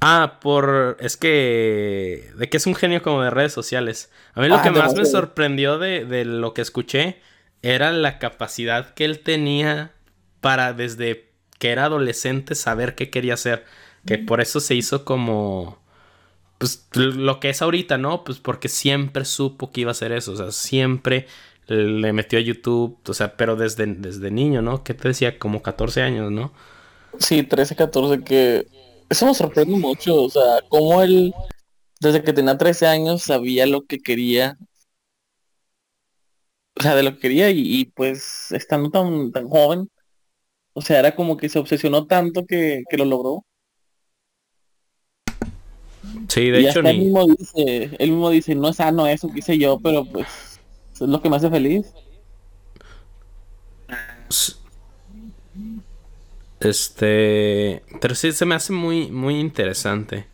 Ah, por. Es que. De que es un genio como de redes sociales. A mí lo Ah, que más me sorprendió de, de lo que escuché era la capacidad que él tenía para desde que era adolescente saber qué quería hacer. Que por eso se hizo como. Pues lo que es ahorita, ¿no? Pues porque siempre supo que iba a hacer eso. O sea, siempre le metió a YouTube. O sea, pero desde, desde niño, ¿no? ¿Qué te decía? Como 14 años, ¿no? Sí, 13, 14, que eso me sorprende mucho, o sea, cómo él, desde que tenía 13 años, sabía lo que quería, o sea, de lo que quería y, y, pues estando tan, tan joven, o sea, era como que se obsesionó tanto que, que lo logró. Sí, de y hecho hasta él ni. mismo dice, él mismo dice, no es sano eso que hice yo, pero pues es lo que me hace feliz. Este, pero sí se me hace muy, muy interesante.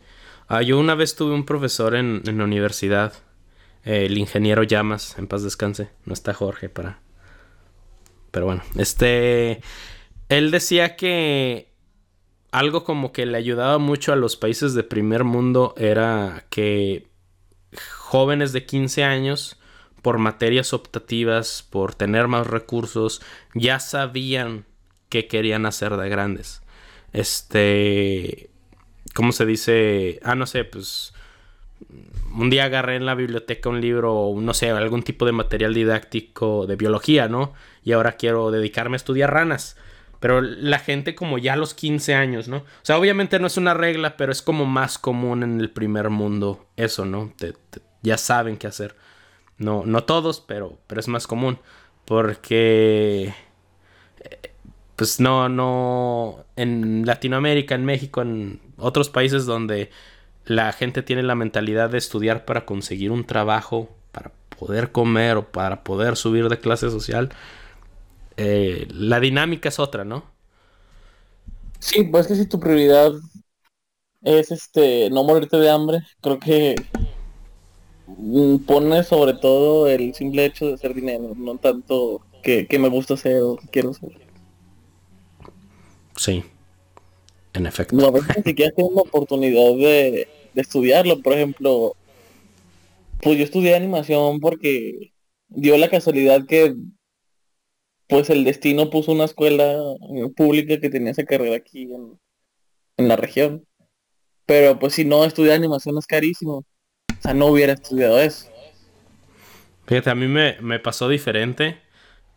Ah, yo una vez tuve un profesor en, en la universidad, eh, el ingeniero Llamas, en paz descanse. No está Jorge para. Pero bueno, este, él decía que algo como que le ayudaba mucho a los países de primer mundo era que jóvenes de 15 años, por materias optativas, por tener más recursos, ya sabían qué querían hacer de grandes. Este, ¿cómo se dice? Ah, no sé, pues un día agarré en la biblioteca un libro, no sé, algún tipo de material didáctico de biología, ¿no? Y ahora quiero dedicarme a estudiar ranas. Pero la gente como ya a los 15 años, ¿no? O sea, obviamente no es una regla, pero es como más común en el primer mundo eso, ¿no? Te- te- ya saben qué hacer. No, no todos, pero, pero es más común. Porque eh, pues no, no, en Latinoamérica, en México, en otros países donde la gente tiene la mentalidad de estudiar para conseguir un trabajo, para poder comer o para poder subir de clase social, eh, la dinámica es otra, ¿no? Sí, pues que si tu prioridad es este no morirte de hambre, creo que mm, pone sobre todo el simple hecho de hacer dinero, no tanto que, que me gusta hacer o que quiero ser. Sí, en efecto. No, a veces ni siquiera tengo la oportunidad de, de estudiarlo, por ejemplo, pues yo estudié animación porque dio la casualidad que pues el destino puso una escuela eh, pública que tenía esa carrera aquí en, en la región. Pero pues si no estudiar animación es carísimo. O sea, no hubiera estudiado eso. Fíjate, a mí me, me pasó diferente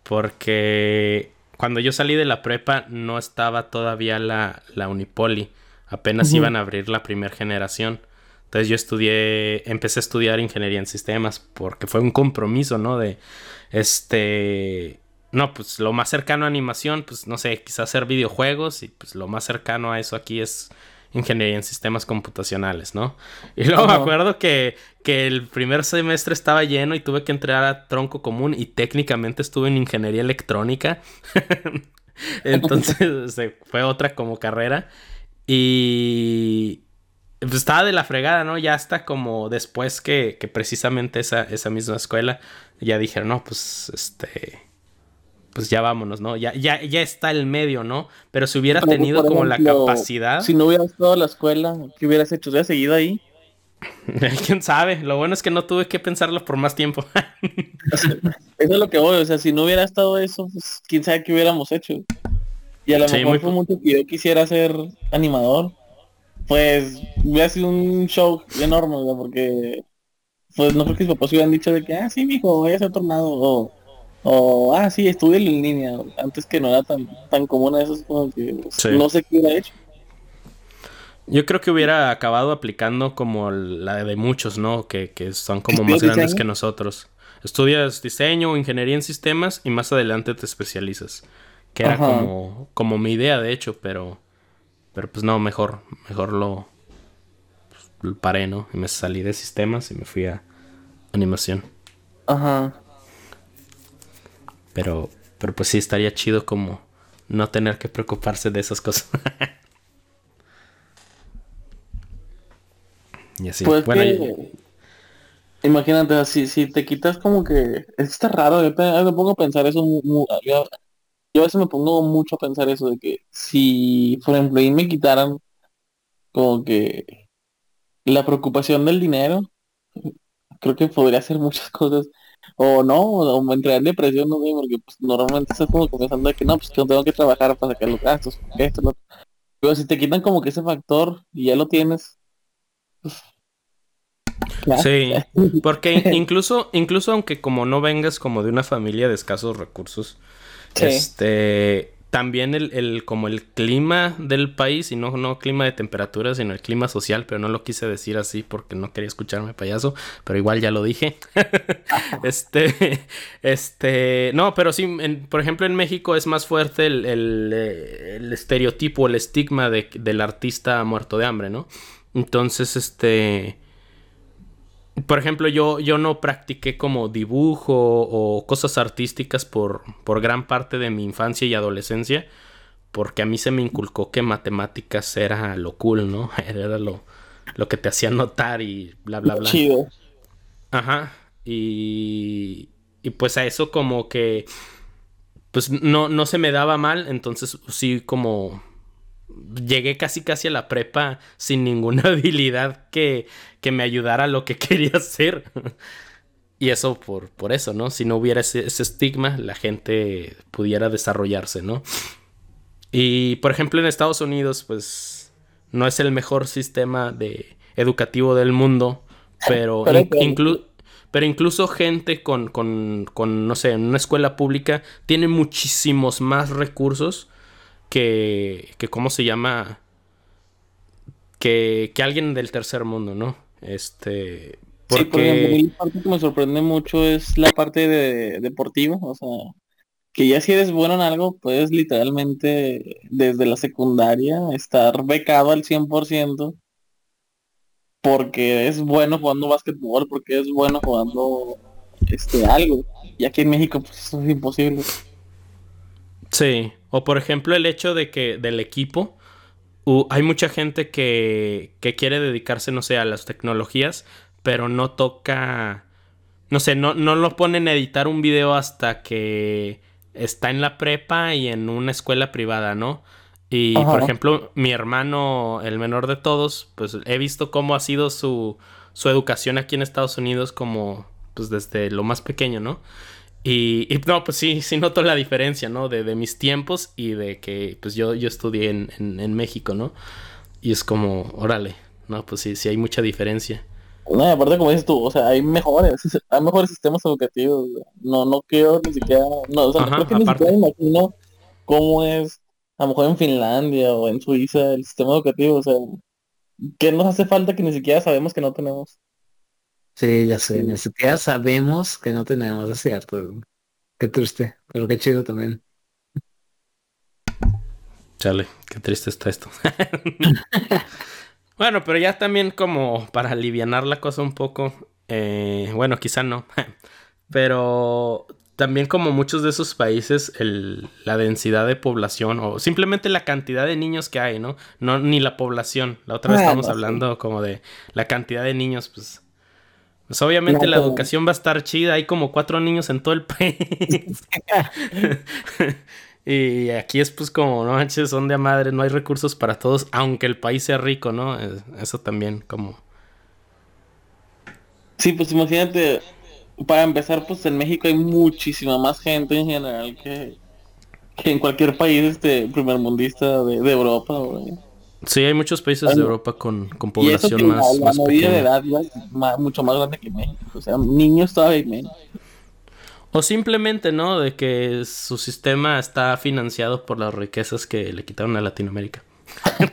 porque cuando yo salí de la prepa no estaba todavía la, la Unipoli. Apenas iban a abrir la primera generación. Entonces yo estudié, empecé a estudiar ingeniería en sistemas porque fue un compromiso, ¿no? De, este, no, pues lo más cercano a animación, pues no sé, quizás hacer videojuegos y pues lo más cercano a eso aquí es ingeniería en sistemas computacionales, ¿no? Y luego me acuerdo que, que el primer semestre estaba lleno y tuve que entrar a tronco común y técnicamente estuve en ingeniería electrónica. <laughs> Entonces <laughs> fue otra como carrera. Y pues estaba de la fregada, ¿no? Ya hasta como después que, que precisamente esa, esa misma escuela, ya dijeron, no, pues este, pues ya vámonos, ¿no? Ya, ya, ya está el medio, ¿no? Pero si hubiera tenido como la capacidad, Si no hubieras estado en la escuela, ¿qué hubieras hecho? ¿Hubieras seguido ahí? <laughs> quién sabe. Lo bueno es que no tuve que pensarlo por más tiempo. <laughs> Eso es lo que voy, o sea, si no hubiera estado eso, pues quién sabe qué hubiéramos hecho. Y a lo Sí, mejor fue mucho que yo quisiera ser animador. Pues hubiera sido un show enorme, ¿verdad? porque pues no creo que mis papás hubieran dicho de que, ah, sí, mijo, voy a ser tornado, o, o ah, sí, estuve en línea, antes que no era tan, tan común eso, es como que Sí. no sé qué hubiera hecho. Yo creo que hubiera acabado aplicando como la de muchos, ¿no? Que, que son como más ¿Estudias grandes que nosotros. Estudias diseño o ingeniería en sistemas y más adelante te especializas. Que era Ajá. como, como mi idea, de hecho, pero, pero pues no, mejor, mejor lo, pues, lo paré, ¿no? Y me salí de sistemas y me fui a animación. Ajá. Pero, pero pues sí estaría chido como no tener que preocuparse de esas cosas. <laughs> Y así. Pues bueno, que- y- Imagínate, así, si te quitas como que... Está raro, yo me pongo a pensar eso. yo, yo a veces me pongo mucho a pensar eso de que si, por ejemplo, ahí me quitaran como que la preocupación del dinero, creo que podría hacer muchas cosas. O no, o me entraría en depresión, no sé, porque pues, normalmente estás como pensando de que no, pues que tengo que trabajar para sacar los gastos, esto, lo. Pero si te quitan como que ese factor y ya lo tienes, pues. Sí, <laughs> porque in- incluso, incluso aunque como no vengas como de una familia de escasos recursos, Sí. este también el, el como el clima del país, y no, clima de temperatura, sino el clima social, pero no lo quise decir así porque no quería escucharme payaso, pero igual ya lo dije. <laughs> este, este, no, pero sí, en- por ejemplo en México es más fuerte el, el, el estereotipo, el estigma de- del artista muerto de hambre, ¿no? Entonces, este... Por ejemplo, yo, yo no practiqué como dibujo o cosas artísticas por, por gran parte de mi infancia y adolescencia, porque a mí se me inculcó que matemáticas era lo cool, ¿no? <laughs> Era lo, lo que te hacía notar y bla, bla, bla. Chido. Ajá. Y, y pues a eso como que pues no, no se me daba mal, entonces sí como llegué casi casi a la prepa sin ninguna <laughs> habilidad que, que me ayudara a lo que <laughs> quería hacer. Y eso por, por eso, ¿no? Si no hubiera ese, ese estigma, la gente pudiera desarrollarse, ¿no? Y por ejemplo en Estados Unidos, pues no es el mejor sistema de educativo del mundo, <laughs> pero, Pero in- hay- inclu- pero incluso gente con, con, con, no sé, en una escuela pública tiene muchísimos más recursos que, que ¿cómo se llama? Que, que alguien del tercer mundo, ¿no? Este, Sí, por ejemplo, porque... parte que me sorprende mucho es la parte de deportiva, o sea, que ya si eres bueno en algo, puedes literalmente desde la secundaria estar becado al 100% porque es bueno jugando básquetbol, porque es bueno jugando este algo. Y aquí en México pues eso es imposible. Sí, o por ejemplo el hecho de que del equipo hay mucha gente que, que quiere dedicarse, no sé, a las tecnologías, pero no toca, no sé, no, no lo ponen a editar un video hasta que está en la prepa y en una escuela privada, ¿no? Y Ajá. por ejemplo, mi hermano, el menor de todos, pues he visto cómo ha sido su, su educación aquí en Estados Unidos como, pues desde lo más pequeño, ¿no? Y, y no, pues sí, sí noto la diferencia, ¿no? De, de mis tiempos y de que pues yo, yo estudié en, en, en México, ¿no? Y es como, órale, no, pues sí, sí hay mucha diferencia. No, y aparte como dices tú, o sea, hay mejores, hay mejores sistemas educativos. No, no quiero ni siquiera, no, o sea, Ajá, creo que ni siquiera me imagino cómo es, a lo mejor en Finlandia o en Suiza, el sistema educativo, o sea, ¿qué nos hace falta que ni siquiera sabemos que no tenemos? Sí, ya sé, ni siquiera sabemos que no tenemos, es cierto. Qué triste, pero qué chido también. Chale, qué triste está esto. <laughs> <laughs> bueno, pero ya también como para alivianar la cosa un poco, eh, bueno, quizá no, <laughs> pero también como muchos de esos países, el- la densidad de población o simplemente la cantidad de niños que hay, ¿no? No ni la población. La otra vez Ah, estamos sí. hablando como de la cantidad de niños, pues... Pues obviamente la educación va a estar chida, hay como cuatro niños en todo el país. <laughs> Y aquí es pues como, no manches, son de a madre, no hay recursos para todos, aunque el país sea rico, ¿no? Es- Eso también como... Sí, pues imagínate, para empezar, pues en México hay muchísima más gente en general que, que en cualquier país este primermundista de, de Europa, güey. Sí, hay muchos países de Europa con, con Y eso que población más, la, la más de pequeña. edad güey, es ma- mucho más grande que México. O sea, niños todavía menos. O simplemente, ¿no? De que su sistema está financiado por las riquezas que le quitaron a Latinoamérica. <laughs>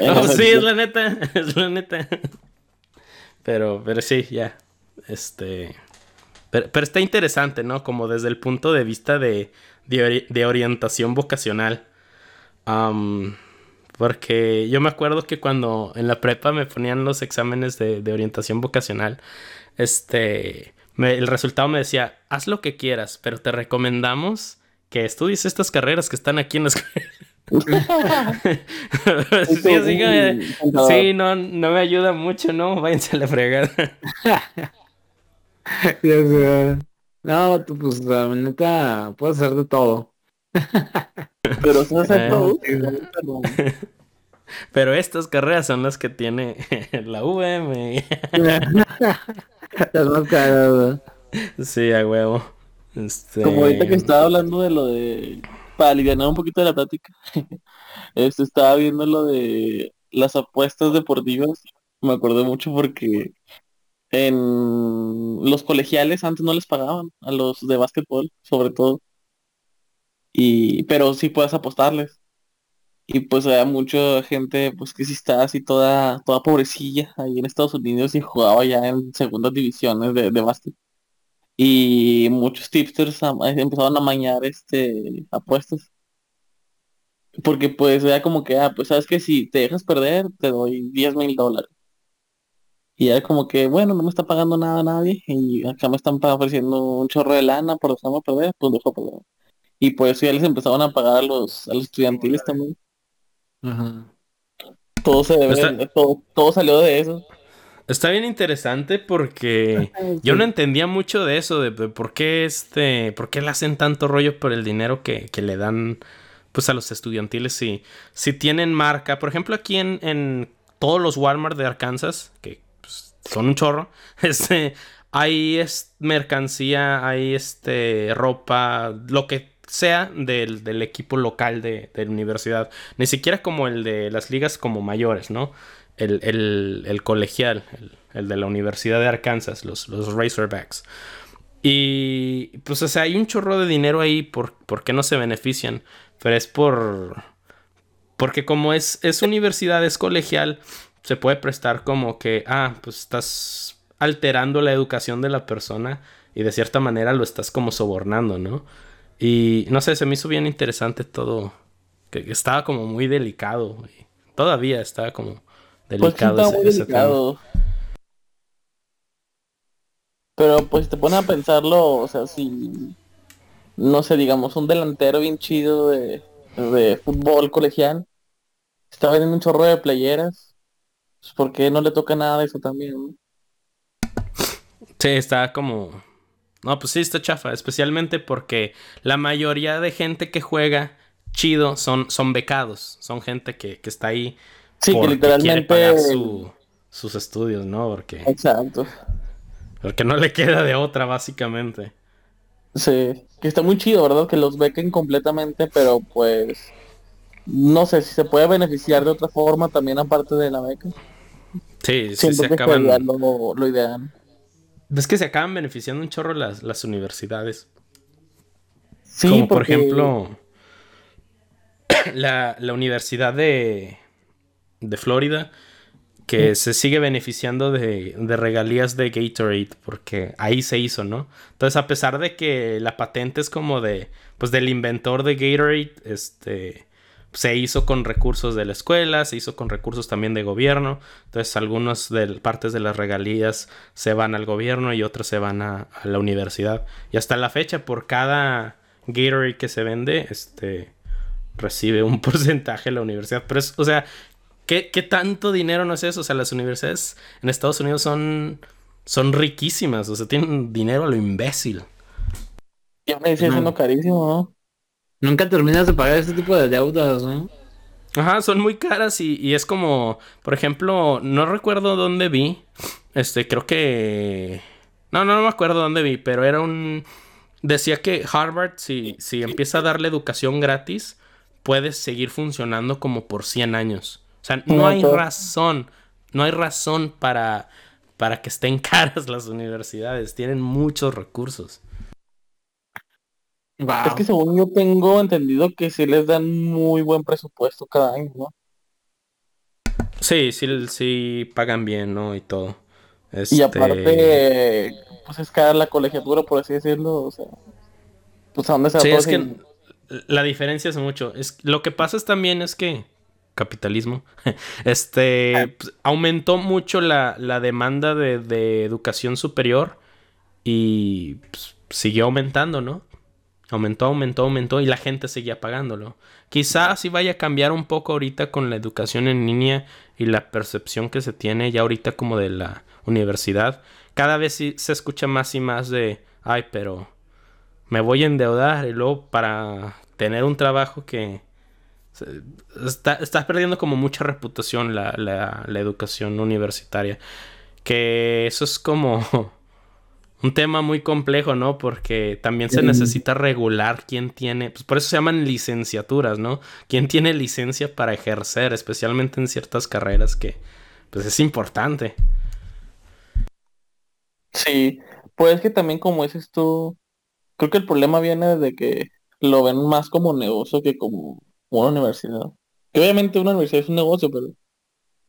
No, sí, es la neta, <laughs> es la neta. Pero, pero sí, ya. Este. Pero, pero está interesante, ¿no? Como desde el punto de vista de, de, ori- de orientación vocacional. Porque yo me acuerdo que cuando en la prepa me ponían los exámenes de, de orientación vocacional, este, me- el resultado me decía, haz lo que quieras, pero te recomendamos que estudies estas carreras que están aquí en la escuela. <laughs> sí, así que, sí, no, no me ayuda mucho, ¿no? Váyanse a la fregada. <laughs> no, pues la neta, puedes hacer de todo. <laughs> Pero se hace Eh. todo. <laughs> Pero estas carreras son las que tiene <laughs> la VM. Las más caras, sí, a huevo. Este... Como ahorita que estaba hablando de lo de... Para aliviar un poquito de la plática. este, estaba viendo lo de las apuestas deportivas. Me acordé mucho porque en los colegiales antes no les pagaban a los de básquetbol, sobre todo. Y, pero sí puedes apostarles. Y pues había mucha gente pues que sí estaba así toda, toda pobrecilla ahí en Estados Unidos y jugaba ya en segundas divisiones de, de básquet. Y muchos tipsters empezaron a mañar este apuestas. Porque pues era como que, ah, pues sabes que si te dejas perder, te doy 10 mil dólares. Y era como que, bueno, no me está pagando nada nadie y acá me están ofreciendo un chorro de lana por dejarme perder, pues dejo perder. Y por eso ya les empezaron a pagar a los, a los estudiantiles también. Ajá. Todo se debe, Está- todo, todo salió de eso. Está bien interesante porque yo no entendía mucho de eso, de, de por qué este, por qué le hacen tanto rollo por el dinero que, que le dan pues a los estudiantiles si, si tienen marca. Por ejemplo, aquí en, en todos los Walmart de Arkansas, que pues, son un chorro, <laughs> este, hay es, mercancía, hay este, ropa, lo que sea del, del equipo local de, de la universidad. Ni siquiera como el de las ligas como mayores, ¿no? El, el- el colegial, el, el de la Universidad de Arkansas, los, los Razorbacks. Y pues, o sea, hay un chorro de dinero ahí, ¿por, por qué no se benefician? Pero es por... Porque como es, es universidad, es colegial, se puede prestar como que, ah, pues estás alterando la educación de la persona y de cierta manera lo estás como sobornando, ¿no? Y no sé, se me hizo bien interesante todo, que, que estaba como muy delicado, todavía está como Pues delicado ese- muy ese tema. Pero pues te pones a pensarlo, o sea, si, no sé, digamos, un delantero bien chido de, de fútbol colegial, está vendiendo un chorro de playeras, pues ¿por qué no le toca nada de eso también? no? Sí, está como... No, pues sí, está chafa, especialmente porque la mayoría de gente que juega chido son, son becados, son gente que, que está ahí Sí, que porque quiere literalmente... pagar su- sus estudios, ¿no? Porque, Exacto. porque no le queda de otra, básicamente. Sí, que está muy chido, ¿verdad? Que los bequen completamente, pero pues no sé si se puede beneficiar de otra forma también aparte de la beca. Sí, sí, se acaban... lo, lo ideal. Es que se acaban beneficiando un chorro las, las universidades. Sí, Como por ejemplo <clears throat> la, la Universidad de, de Florida, que se sigue beneficiando de, de regalías de Gatorade, porque ahí se hizo, ¿no? Entonces, a pesar de que la patente es como de, pues del inventor de Gatorade, este, se hizo con recursos de la escuela, se hizo con recursos también de gobierno. Entonces, algunas de partes de las regalías se van al gobierno y otras se van a, a la universidad. Y hasta la fecha, por cada Gatorade que se vende, este recibe un <laughs> porcentaje la universidad. Pero es, o sea, ¿qué, qué tanto dinero no es eso? O sea, las universidades en Estados Unidos son, son riquísimas. O sea, tienen dinero a lo imbécil. Ya me siendo No. carísimo, ¿no? Nunca terminas de pagar ese tipo de deudas, ¿no? Ajá, son muy caras y, y es como, por ejemplo, no recuerdo dónde vi, este, creo que... No, no, no me acuerdo dónde vi, pero era un... Decía que Harvard, si, si empieza a darle educación gratis, puede seguir funcionando como por 100 años. O sea, no hay razón, no hay razón para, para que estén <laughs> caras las universidades. Tienen muchos recursos. Wow. Es que según yo tengo entendido que sí les dan muy buen presupuesto cada año, ¿no? Sí, sí, sí pagan bien, ¿no? Y todo. Y Este- aparte, pues es cara la colegiatura, por así decirlo, o sea, pues a dónde se va Sí, es que la diferencia es mucho. Es, lo que pasa es también es que capitalismo, <laughs> este, pues, aumentó mucho la, la demanda de, de educación superior y pues, siguió aumentando, ¿no? Aumentó, aumentó, aumentó y la gente seguía pagándolo. Quizás sí vaya a cambiar un poco ahorita con la educación en línea y la percepción que se tiene ya ahorita como de la universidad. Cada vez sí se escucha más y más de, ay, pero me voy a endeudar y luego para tener un trabajo que está, estás perdiendo como mucha reputación la, la, la educación universitaria. Que eso es como <laughs> un tema muy complejo, ¿no? Porque también se necesita regular quién tiene, pues por eso se llaman licenciaturas, ¿no? Quién tiene licencia para ejercer, especialmente en ciertas carreras que, pues es importante. Sí, pues es que también como dices tú, creo que el problema viene de que lo ven más como negocio que como una universidad. Que obviamente una universidad es un negocio, pero,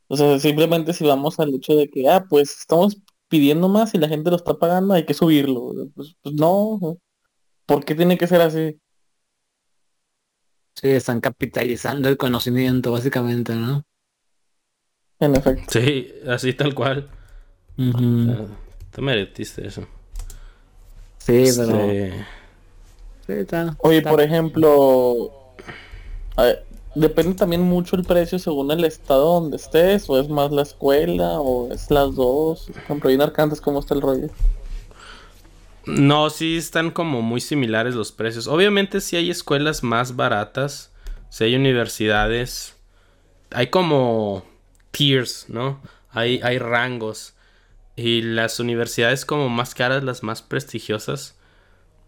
o sea, simplemente si vamos al hecho de que, ah, pues estamos pidiendo más y la gente lo está pagando, hay que subirlo. Pues, pues no, ¿por qué tiene que ser así? Sí, están capitalizando el conocimiento, básicamente, ¿no? En efecto. Sí, así tal cual. Ujú. Te meretiste eso. Sí, pero... Este, Sí, está- Oye, está- por ejemplo, a ver, depende también mucho el precio según el estado donde estés, o es más la escuela, o es las dos. Por ejemplo, en Arkansas, ¿cómo está el rollo? No, sí están como muy similares los precios. Obviamente sí hay escuelas más baratas, sí hay universidades, hay como tiers, ¿no? Hay, hay rangos. Y las universidades como más caras, las más prestigiosas,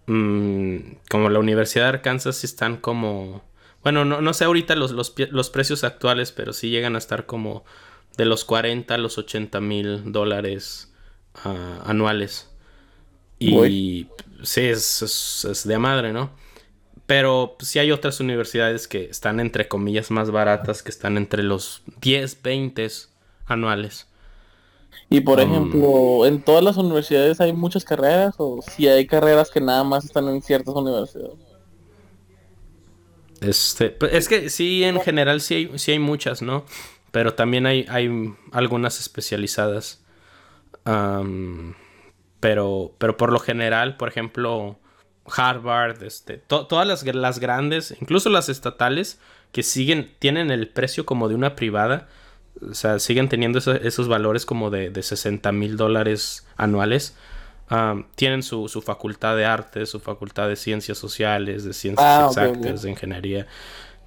mm, como la Universidad de Arkansas, sí están como... Bueno, no, no sé ahorita los, los, los precios actuales, pero sí llegan a estar como de los 40 a los 80 mil dólares ah, anuales. Y sí, es, es, es de madre, ¿no? Pero sí hay otras universidades que están entre comillas más baratas, que están entre los 10, 20 anuales. Y por Um, ejemplo, ¿en todas las universidades hay muchas carreras o si hay carreras que nada más están en ciertas universidades? Este, es que sí, en general sí hay, sí hay muchas, ¿no? Pero también hay, hay algunas especializadas. Pero, pero por lo general, por ejemplo, Harvard, este, to- todas las, las grandes, incluso las estatales, que siguen, tienen el precio como de una privada, o sea, siguen teniendo eso- esos valores como de, de 60 mil dólares anuales. Tienen su, su facultad de arte, su facultad de ciencias sociales, de ciencias Ah, exactas, de ingeniería.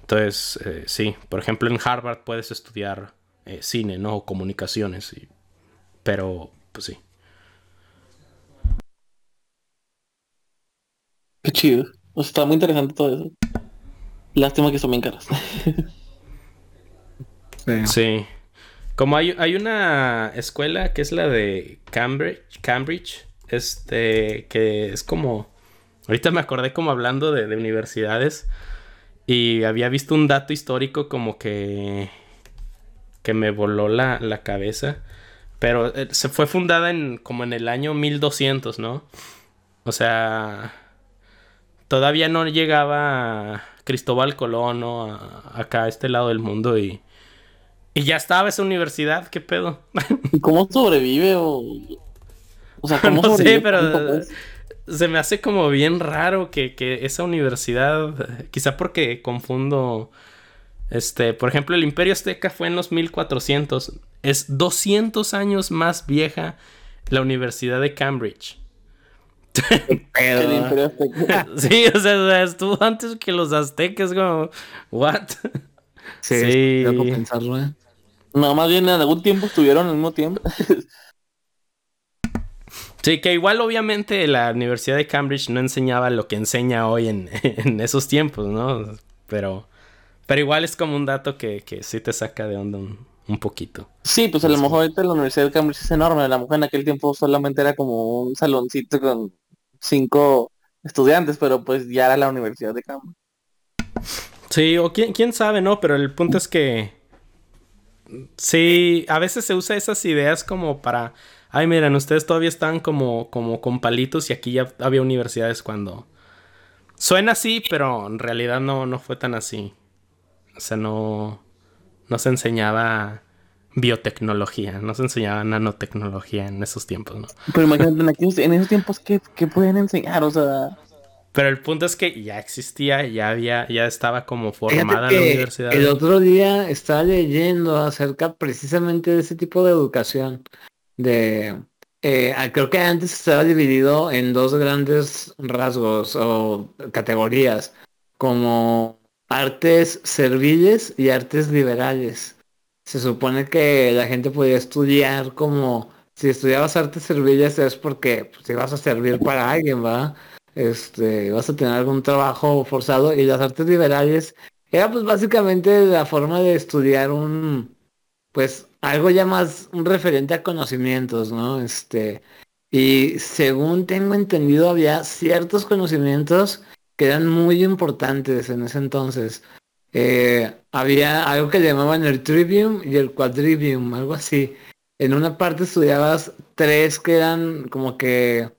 Entonces, eh, sí, por ejemplo, en Harvard puedes estudiar eh, cine, ¿no? O comunicaciones, y- pero, pues sí. Qué chido. O sea, está muy interesante todo eso. Lástima que son bien caras. <laughs> sí. Sí. Como hay, hay una escuela que es la de Cambridge, Cambridge, este, que es como, ahorita me acordé como hablando de, de universidades y había visto un dato histórico como que, que me voló la, la cabeza, pero eh, se fue fundada en, como en el año 1200, ¿no? O sea, todavía no llegaba Cristóbal Colón, ¿no? Acá a este lado del mundo y... Y ya estaba esa universidad, ¿qué pedo? <laughs> ¿Y cómo sobrevive o...? O sea, ¿cómo <laughs> no sé, pero se me hace como bien raro que, que esa universidad, quizá porque confundo, este, por ejemplo, el Imperio Azteca fue en los 1400, es 200 años más vieja la Universidad de Cambridge. <laughs> Pero, El Imperio Azteca. <laughs> Sí, o sea, estuvo antes que los aztecas, como, what? sí, Sí. pensarlo, ¿eh? No, más bien en algún tiempo estuvieron al mismo tiempo. Sí, que igual obviamente la Universidad de Cambridge no enseñaba lo que enseña hoy en, <laughs> en esos tiempos, ¿no? Pero, pero igual es como un dato que, que sí te saca de onda un, un poquito. Sí, pues a lo mejor ahorita la Universidad de Cambridge es enorme. A lo mejor en aquel tiempo solamente era como un saloncito con cinco estudiantes, pero pues ya era la Universidad de Cambridge. Sí, o quién, quién sabe, ¿no? Pero el punto es que sí, a veces se usa esas ideas como para, ay, miren, ustedes todavía están como, como con palitos y aquí ya había universidades cuando... Suena así, pero en realidad no, no fue tan así. O sea, no, no se enseñaba biotecnología, no se enseñaba nanotecnología en esos tiempos, ¿no? Pero imagínate, en, aquellos- en esos tiempos, ¿qué, qué pueden enseñar? O sea, Pero el punto es que ya existía, ya había, ya estaba como formada la universidad. El otro día estaba leyendo acerca precisamente de ese tipo de educación. De eh, ah, creo que antes estaba dividido en dos grandes rasgos o categorías, como artes serviles y artes liberales. Se supone que la gente podía estudiar como si estudiabas artes serviles es porque pues, ibas a servir para alguien, ¿va? Este, vas a tener algún trabajo forzado y las artes liberales era pues básicamente la forma de estudiar un pues algo ya más un referente a conocimientos, ¿no? Este, y según tengo entendido había ciertos conocimientos que eran muy importantes en ese entonces. Eh, había algo que llamaban el trivium y el quadrivium, algo así. En una parte estudiabas tres que eran como que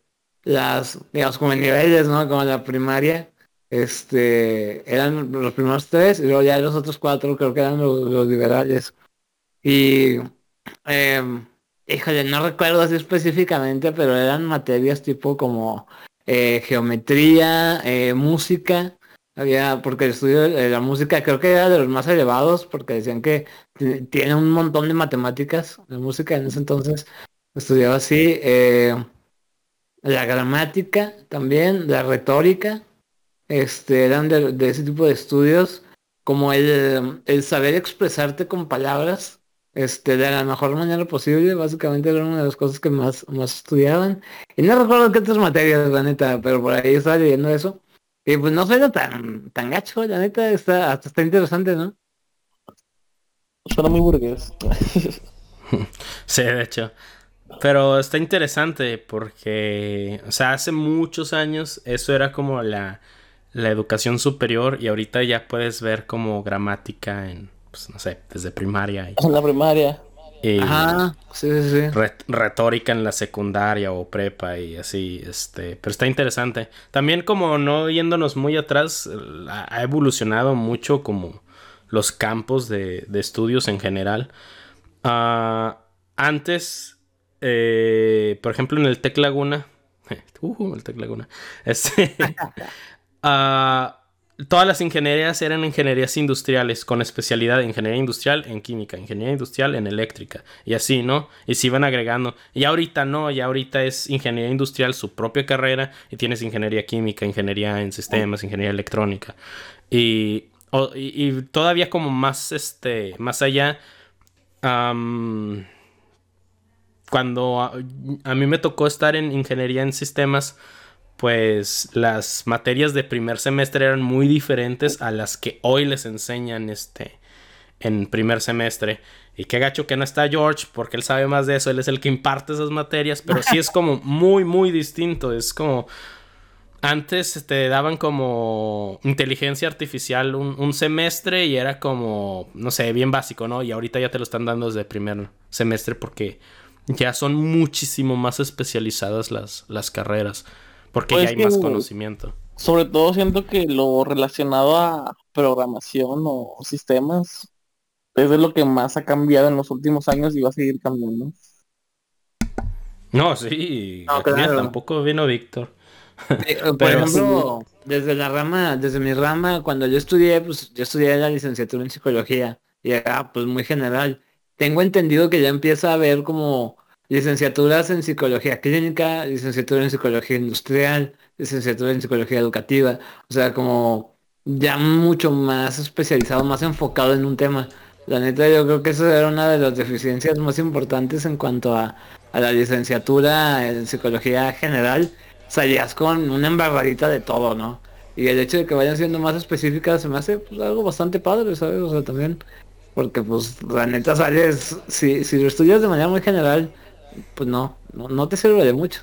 las, digamos, como niveles, ¿no? Como la primaria. Este, eran los primeros tres y luego ya los otros cuatro creo que eran los liberales. Y, eh, híjole, no recuerdo así específicamente, pero eran materias tipo como eh, geometría, eh, música. Había, porque el estudio de la música creo que era de los más elevados, porque decían que tiene un montón de matemáticas, la música en ese entonces estudiaba así. Eh, la gramática también, la retórica, este, eran de, de ese tipo de estudios, como el, el saber expresarte con palabras este, de la mejor manera posible, básicamente era una de las cosas que más, más estudiaban. Y no recuerdo qué otras materias, la neta, pero por ahí estaba leyendo eso. Y pues no suena tan, tan gacho, la neta, está, hasta está interesante, ¿no? Suena muy burgués. <laughs> sí, de hecho. Pero está interesante porque, o sea, hace muchos años eso era como la, la educación superior y ahorita ya puedes ver como gramática en, pues no sé, desde primaria. <laughs> En la primaria. Y Ajá, sí, sí, retórica en la secundaria o prepa y así, este, pero está interesante. También como no yéndonos muy atrás, ha evolucionado mucho como los campos de, estudios en general. Uh, antes, eh, por ejemplo, en el Tec Laguna, <laughs> uh, el Tec Laguna, este, uh, <laughs> todas las ingenierías eran ingenierías industriales, con especialidad en ingeniería industrial en química, ingeniería industrial en eléctrica, y así, ¿no? Y se iban agregando. Y ahorita no, ya ahorita es ingeniería industrial su propia carrera, y tienes ingeniería química, ingeniería en sistemas, ingeniería electrónica. Y, y, todavía como más, este, más allá, cuando a mí me tocó estar en ingeniería en sistemas, pues las materias de primer semestre eran muy diferentes a las que hoy les enseñan este en primer semestre. Y qué gacho que no está George, porque él sabe más de eso, él es el que imparte esas materias, pero sí es <laughs> como muy, muy distinto. Es como. Antes te daban como inteligencia artificial un, un, semestre y era como, no sé, bien básico, ¿no? Y ahorita ya te lo están dando desde primer semestre porque ya son muchísimo más especializadas las, las carreras. Porque ya pues hay más conocimiento. Sobre todo siento que lo relacionado a programación o sistemas es de lo que más ha cambiado en los últimos años y va a seguir cambiando. No, sí. tampoco vino Víctor. Eh, <laughs> por ejemplo, desde la rama, desde mi rama, cuando yo estudié, pues yo estudié la licenciatura en psicología y era pues muy general. Tengo entendido que ya empieza a haber como licenciaturas en psicología clínica, licenciatura en psicología industrial, licenciatura en psicología educativa, o sea, como ya mucho más especializado, más enfocado en un tema. La neta, yo creo que eso era una de las deficiencias más importantes en cuanto a, la licenciatura en psicología general. Salías con una embarradita de todo, ¿no? Y el hecho de que vayan siendo más específicas se me hace pues, algo bastante padre, ¿sabes? O sea, también, porque pues la neta sales, si, si lo estudias de manera muy general, pues no, no, te sirve de mucho.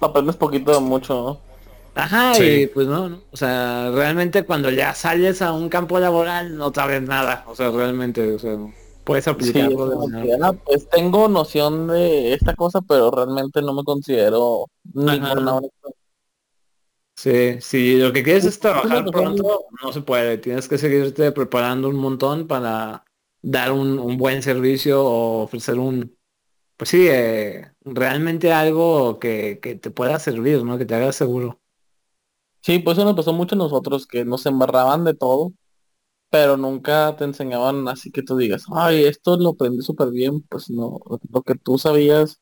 Aprendes poquito de mucho, ¿no? Ajá, y pues no, o sea, realmente cuando ya sales a un campo laboral no sabes nada, o sea, realmente, o sea, puedes aplicar Pues tengo noción de esta cosa, pero realmente no me considero ninguna Sí, si lo que quieres es trabajar pronto, no se puede, tienes que seguirte preparando un montón para dar un, un buen servicio o ofrecer un, pues sí, eh, realmente algo que, te pueda servir, ¿no? Que te haga seguro. Sí, pues eso nos pasó mucho a nosotros, que nos embarraban de todo, pero nunca te enseñaban así que tú digas, ay, esto lo aprendí súper bien, pues no, lo que tú sabías,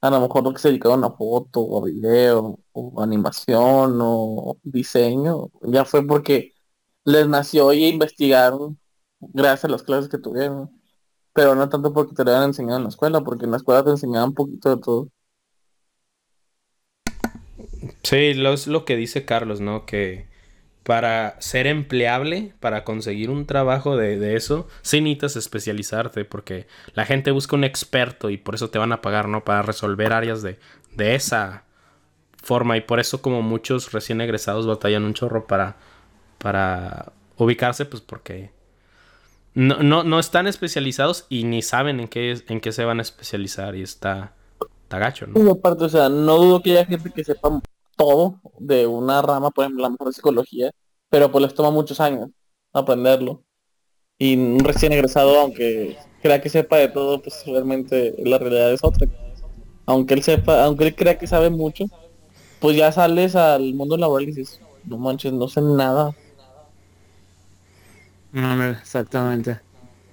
a lo mejor lo que se dedicaba a foto, o video, o animación, o diseño, ya fue porque les nació y investigaron gracias a las clases que tuvieron, pero no tanto porque te lo habían enseñado en la escuela, porque en la escuela te enseñaban un poquito de todo. Sí, lo, es lo que dice Carlos, ¿no? Que para ser empleable, para conseguir un trabajo de, de, eso, sí necesitas especializarte, porque la gente busca un experto y por eso te van a pagar, ¿no? Para resolver áreas de, de esa forma. Y por eso como muchos recién egresados batallan un chorro para, para ubicarse, pues porque no, no, no están especializados y ni saben en qué, en qué se van a especializar y está, está gacho, ¿no? O sea, no dudo que haya gente que sepa todo de una rama, por ejemplo, la mejor psicología, pero pues les toma muchos años aprenderlo. Y un recién egresado, aunque crea que sepa de todo, pues realmente la realidad es otra. Aunque él sepa, aunque él crea que sabe mucho, pues ya sales al mundo laboral y dices, no manches, no sé nada. No, exactamente.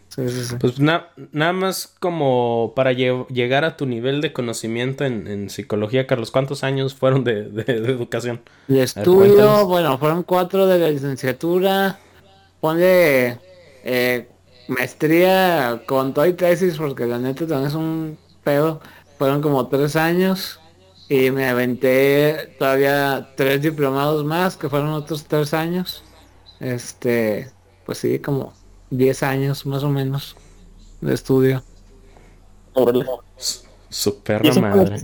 Sí, sí, sí. Pues na nada más como para lle llegar a tu nivel de conocimiento en, en psicología, Carlos, ¿cuántos años fueron de, de, de educación? De estudio, ver, bueno, fueron cuatro de la licenciatura, ponle eh, maestría con todo y tesis, porque la neta también es un pedo, fueron como tres años, y me aventé todavía tres diplomados más, que fueron otros tres años, este, pues sí, como 10 años más o menos de estudio. Órale. Su perra madre.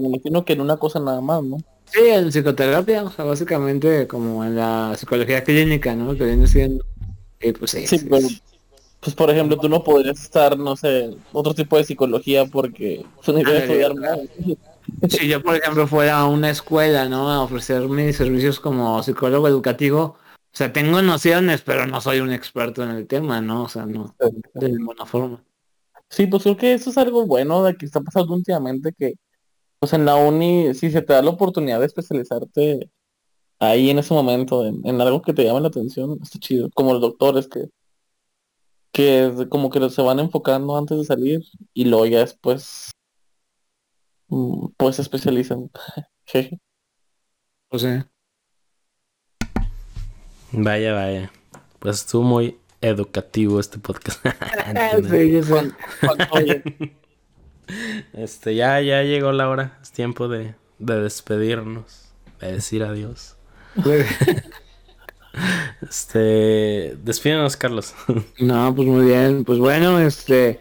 me imagino que en una cosa nada más, ¿no? Sí, en psicoterapia, o sea, básicamente como en la psicología clínica, ¿no? Que viene siendo. Y pues sí. sí, sí, pero, pues por ejemplo, tú no podrías estar, no sé, otro tipo de psicología porque tú no ibas a estudiar más. Si yo, por ejemplo, fuera a una escuela, ¿no? A ofrecer mis servicios como psicólogo educativo, o sea, tengo nociones, pero no soy un experto en el tema, ¿no? O sea, no, de ninguna forma. Sí, pues creo que eso es algo bueno de que está pasando últimamente que, pues en la uni, si se te da la oportunidad de especializarte ahí en ese momento, en, en algo que te llame la atención, está chido. Como los doctores que, que como que se van enfocando antes de salir y luego ya después, pues se especializan. <laughs> o sea. Vaya, vaya. Pues estuvo muy educativo este podcast. <laughs> <laughs> sí, este, ya, ya llegó la hora. Es tiempo de, de despedirnos. De decir adiós. <laughs> este, despídenos, Carlos. no, pues muy bien. Pues bueno, este,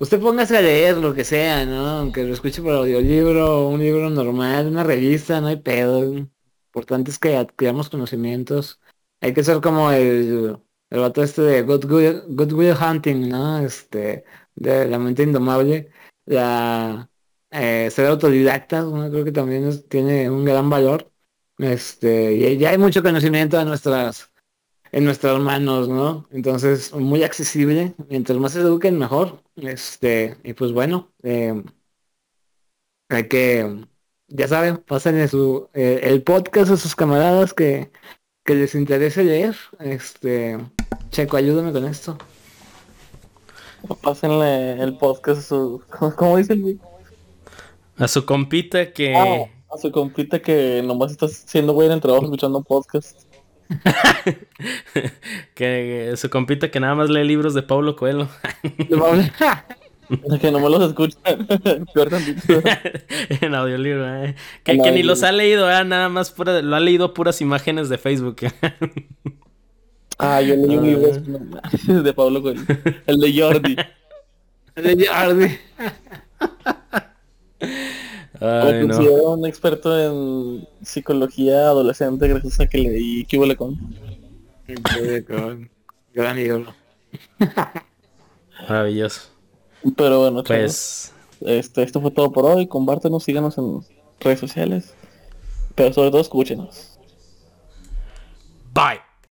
usted póngase a leer lo que sea, ¿no? Aunque lo escuche por audiolibro, un libro normal, una revista, no hay pedo. Lo importante es que adquiramos conocimientos hay que ser como el, el vato este de Good Will, Good Will Hunting, ¿no? Este, de la mente indomable. La eh, ser autodidacta, ¿no? creo que también es, tiene un gran valor. Este, y ya hay mucho conocimiento en nuestras, en nuestras manos, ¿no? Entonces, muy accesible. Mientras más se eduquen, mejor. Este, y pues bueno, eh, hay que, ya saben, pasen su, eh, el podcast a sus camaradas que que les interese leer, este, Checo, ayúdame con esto. Pásenle el podcast a su, ¿cómo dice el A su compita que... Ah, a su compita que nomás está siendo güey en el trabajo escuchando podcast. <laughs> que su compita que nada más lee libros de Pablo Coelho. <laughs> <laughs> que no me los escucha. <laughs> <laughs> en audiolibro, eh. Que, en que audiolibro. ni los ha leído, eh. nada más pura, lo ha leído puras imágenes de Facebook. ah, yo leí un libro de Pablo Coelho. El de Jordi. El de Jordi. Ay, no. un experto en psicología adolescente gracias a que leí ¿Qué huele con? Gran ídolo. Maravilloso. Pero bueno, pues chavos, este, esto fue todo por hoy. Compártenos, síganos en redes sociales. Pero sobre todo escúchenos. Bye.